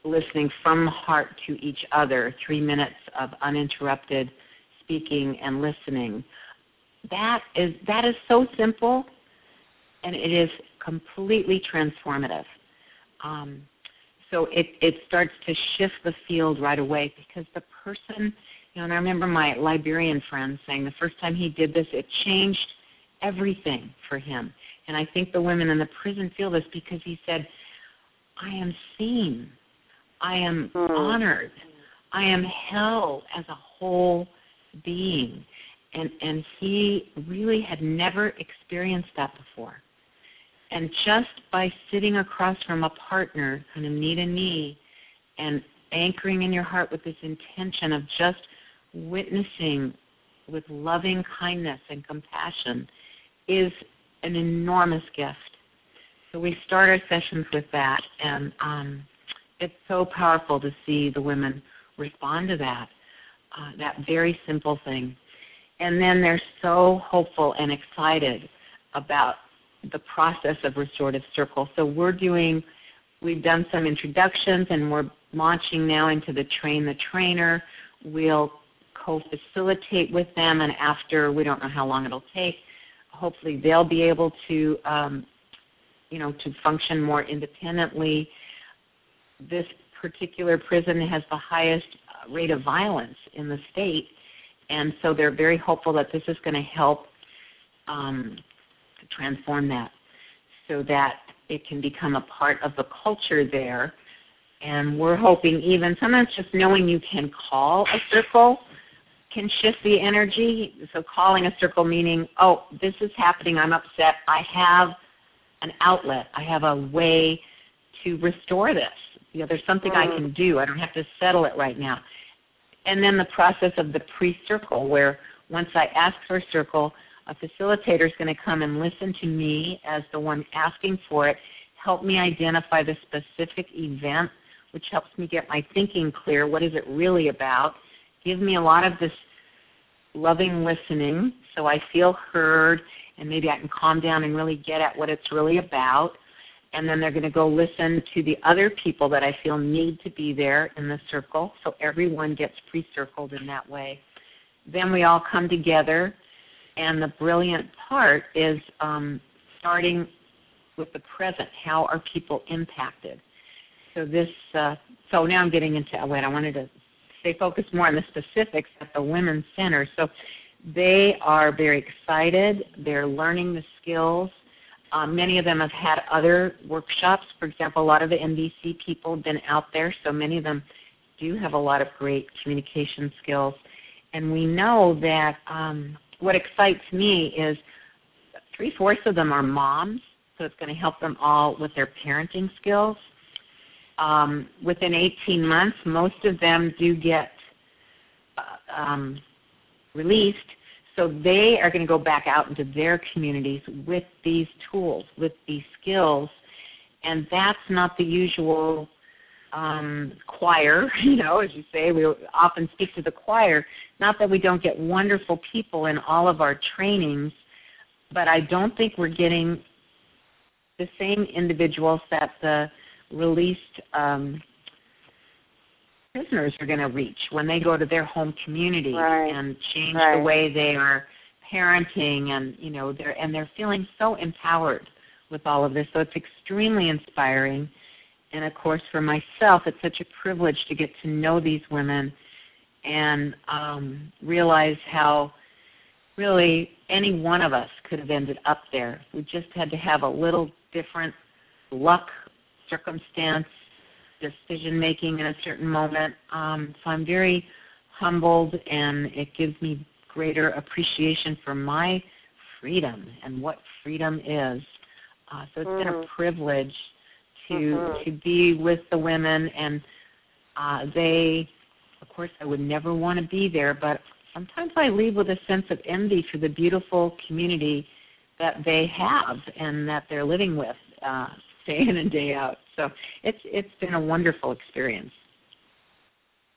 listening from heart to each other, three minutes of uninterrupted speaking and listening. That is that is so simple, and it is completely transformative. Um, so it it starts to shift the field right away because the person, you know, and I remember my Liberian friend saying the first time he did this, it changed everything for him. And I think the women in the prison feel this because he said, I am seen. I am Hmm. honored. I am held as a whole being. And and he really had never experienced that before. And just by sitting across from a partner, kind of knee to knee, and anchoring in your heart with this intention of just witnessing with loving kindness and compassion is an enormous gift. So we start our sessions with that, and um, it's so powerful to see the women respond to that, uh, that very simple thing. And then they're so hopeful and excited about the process of restorative circle. So we're doing, we've done some introductions, and we're launching now into the train the trainer. We'll co-facilitate with them, and after we don't know how long it'll take, hopefully they'll be able to, um, you know, to function more independently. This particular prison has the highest uh, rate of violence in the state, and so they're very hopeful that this is going to help um, transform that, so that it can become a part of the culture there. And we're hoping even sometimes just knowing you can call a circle can shift the energy. So calling a circle meaning, oh, this is happening, I'm upset, I have an outlet, I have a way to restore this. You know, there's something I can mm. do. I don't have to settle it right now. And then the process of the pre-circle where once I ask for a circle, a facilitator is going to come and listen to me as the one asking for it, help me identify the specific event, which helps me get my thinking clear. What is it really about? Give me a lot of this loving listening so I feel heard and maybe I can calm down and really get at what it's really about. And then they're going to go listen to the other people that I feel need to be there in the circle. So everyone gets pre circled in that way. Then we all come together. And the brilliant part is um, starting with the present. How are people impacted? So this. Uh, so now I'm getting into. Wait, I wanted to stay focus more on the specifics at the Women's Center. So They are very excited. They're learning the skills. Um, many of them have had other workshops. For example, a lot of the NVC people have been out there, so many of them do have a lot of great communication skills. And we know that um, what excites me is three fourths of them are moms, so it's going to help them all with their parenting skills. Um, within 18 months, most of them do get uh, um, released, so they are going to go back out into their communities with these tools, with these skills, and that's not the usual um, choir, you know, as you say, we often speak to the choir. Not that we don't get wonderful people in all of our trainings, but I don't think we're getting the same individuals that the released um, prisoners are going to reach when they go to their home community right. and change right. the way they are parenting and you know they're and they're feeling so empowered with all of this so it's extremely inspiring and of course for myself it's such a privilege to get to know these women and um realize how really any one of us could have ended up there we just had to have a little different luck circumstance decision making in a certain moment um so i'm very humbled and it gives me greater appreciation for my freedom and what freedom is uh, so it's mm. been a Mm-hmm. privilege to Mhm. to be with the women and uh they of course I would never want to be there but sometimes I leave with a sense of envy for the beautiful community that they have and that they're living with uh day in and day out so it's it's been a wonderful experience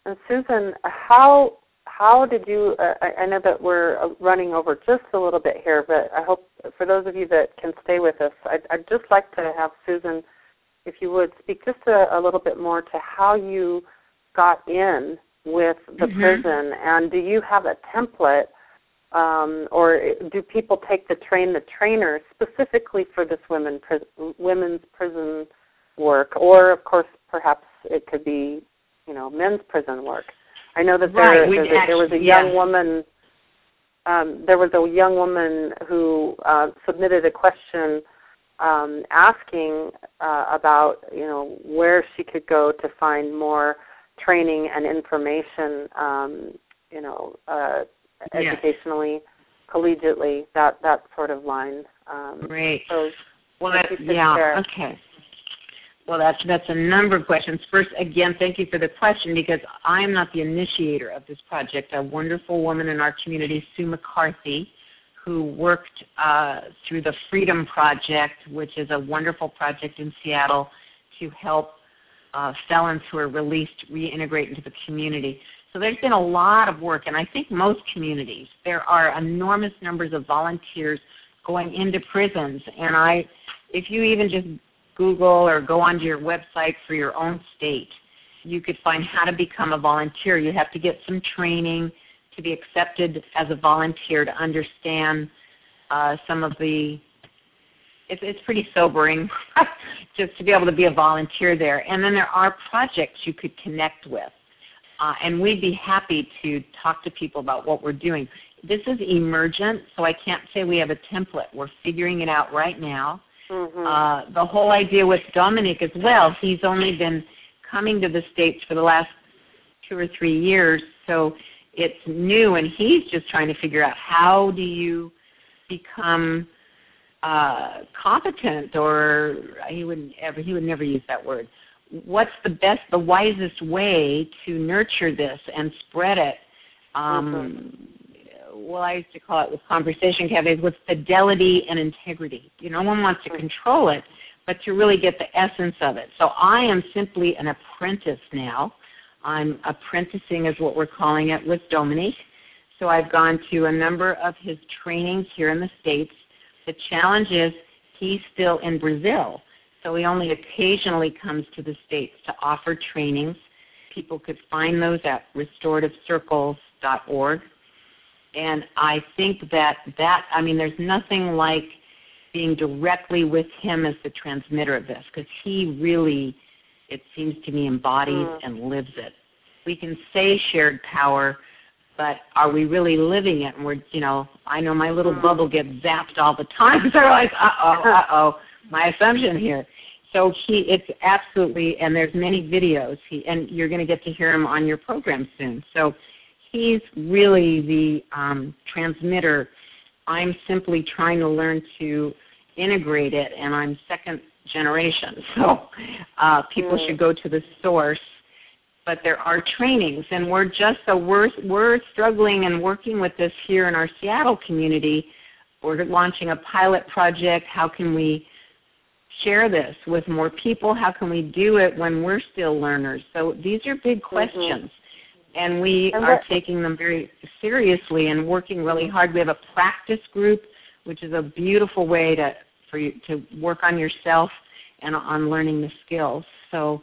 And Susan, how how did you? Uh, I, I know that we're uh, running over just a little bit here, but I hope for those of you that can stay with us, I'd, I'd just like to have Susan, if you would, speak just a, a little bit more to how you got in with the Mhm. prison, and do you have a template, um, or do people take the train the trainer specifically for this women pris- women's prison work, or of course perhaps it could be, you know, men's prison work. I know that there, Right, there, there was a young yeah. woman. Um, there was a young woman who uh, submitted a question um, asking uh, about, you know, where she could go to find more training and information, um, you know, uh, Yes. educationally, collegiately, that that sort of line. Um, great so, Well, that, yeah, share. okay. Well, that's that's a number of questions. First, again, thank you for the question because I am not the initiator of this project. A wonderful woman in our community, Sue McCarthy, who worked uh, through the Freedom Project, which is a wonderful project in Seattle to help uh, felons who are released reintegrate into the community. So there's been a lot of work, and I think most communities there are enormous numbers of volunteers going into prisons. And I, if you even just Google or go onto your website for your own state, you could find how to become a volunteer. You have to get some training to be accepted as a volunteer to understand uh, some of the. It's, it's pretty sobering just to be able to be a volunteer there. And then there are projects you could connect with. Uh, and we'd be happy to talk to people about what we're doing. This is emergent, so I can't say we have a template. We're figuring it out right now. mhm. Uh, the whole idea with Dominic as well, he's only been coming to the States for the last two or three years, so it's new, and he's just trying to figure out how do you become uh, competent, or he would ever he would never use that word. What's the best, the wisest way to nurture this and spread it? Um, Well, I used to call it with conversation cafes with fidelity and integrity. You know, no one wants to control it, but to really get the essence of it. So I am simply an apprentice now. I'm apprenticing is what we're calling it with Dominic. So I've gone to a number of his trainings here in the States. The challenge is he's still in Brazil. So he only occasionally comes to the States to offer trainings. People could find those at restorativecircles.org. And I think that that, I mean, there's nothing like being directly with him as the transmitter of this because he really, it seems to me, embodies Mm. and lives it. We can say shared power, but are we really living it? And we're, you know, I know my little Mm. bubble gets zapped all the time. So I'm like, uh oh, uh oh, my assumption here. So he, it's absolutely, and there's many videos. He, and you're going to get to hear him on your program soon. So he's really the um, transmitter. I'm simply trying to learn to integrate it, and I'm second generation. So uh, people Mm. should go to the source. But there are trainings, and we're just so we're we're struggling and working with this here in our Seattle community. We're launching a pilot project. How can we share this with more people? How can we do it when we're still learners? So these are big questions. And we And are taking them very seriously and working really hard. We have a practice group, which is a beautiful way to for you to work on yourself and on learning the skills. So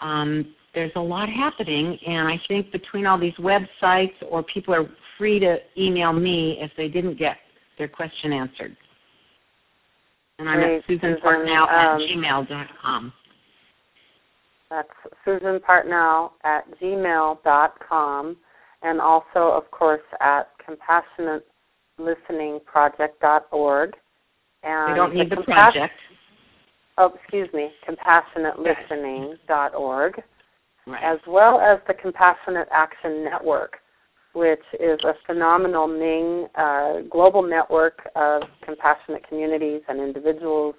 um, there's a lot happening, and I think between all these websites, or people are free to email me if they didn't get their question answered. And I'm Great, at Susan Susan. Partnow at Um, gmail.com. That's Susan Partnow at gmail.com and also, of course, at compassionatelisteningproject.org. And We don't need the compas- project. Oh, excuse me, compassionatelistening.org, Right. as well as the Compassionate Action Network, which is a phenomenal Ning uh, global network of compassionate communities and individuals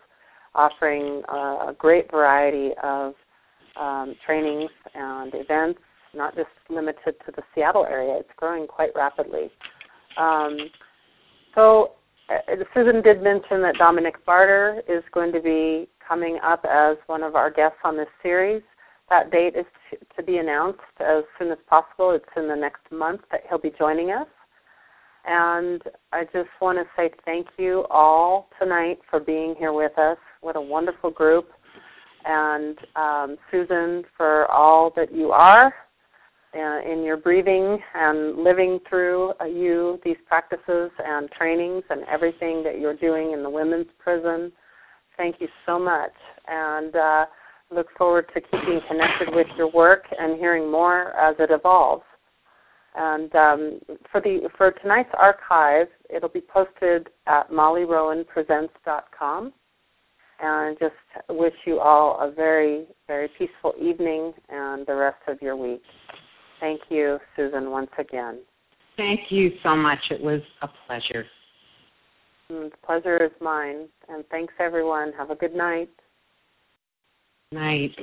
offering uh, a great variety of um, trainings and events, not just limited to the Seattle area. It's growing quite rapidly. Um, so, uh, Susan did mention that Dominic Barter is going to be coming up as one of our guests on this series. That date is to, be announced as soon as possible. It's in the next month that he'll be joining us. And I just want to say thank you all tonight for being here with us. What a wonderful group. And um, Susan, for all that you are uh, in your breathing and living through uh, you these practices and trainings and everything that you're doing in the women's prison. Thank you so much. And uh, look forward to keeping connected with your work and hearing more as it evolves. And um, for the for tonight's archive, it'll be posted at mollyrowanpresents.com. And I just wish you all a very very peaceful evening and the rest of your week. Thank you, Susan, once again. Thank you so much. It was a pleasure. Mm, The pleasure is mine. And thanks, everyone. Have a good night. Night.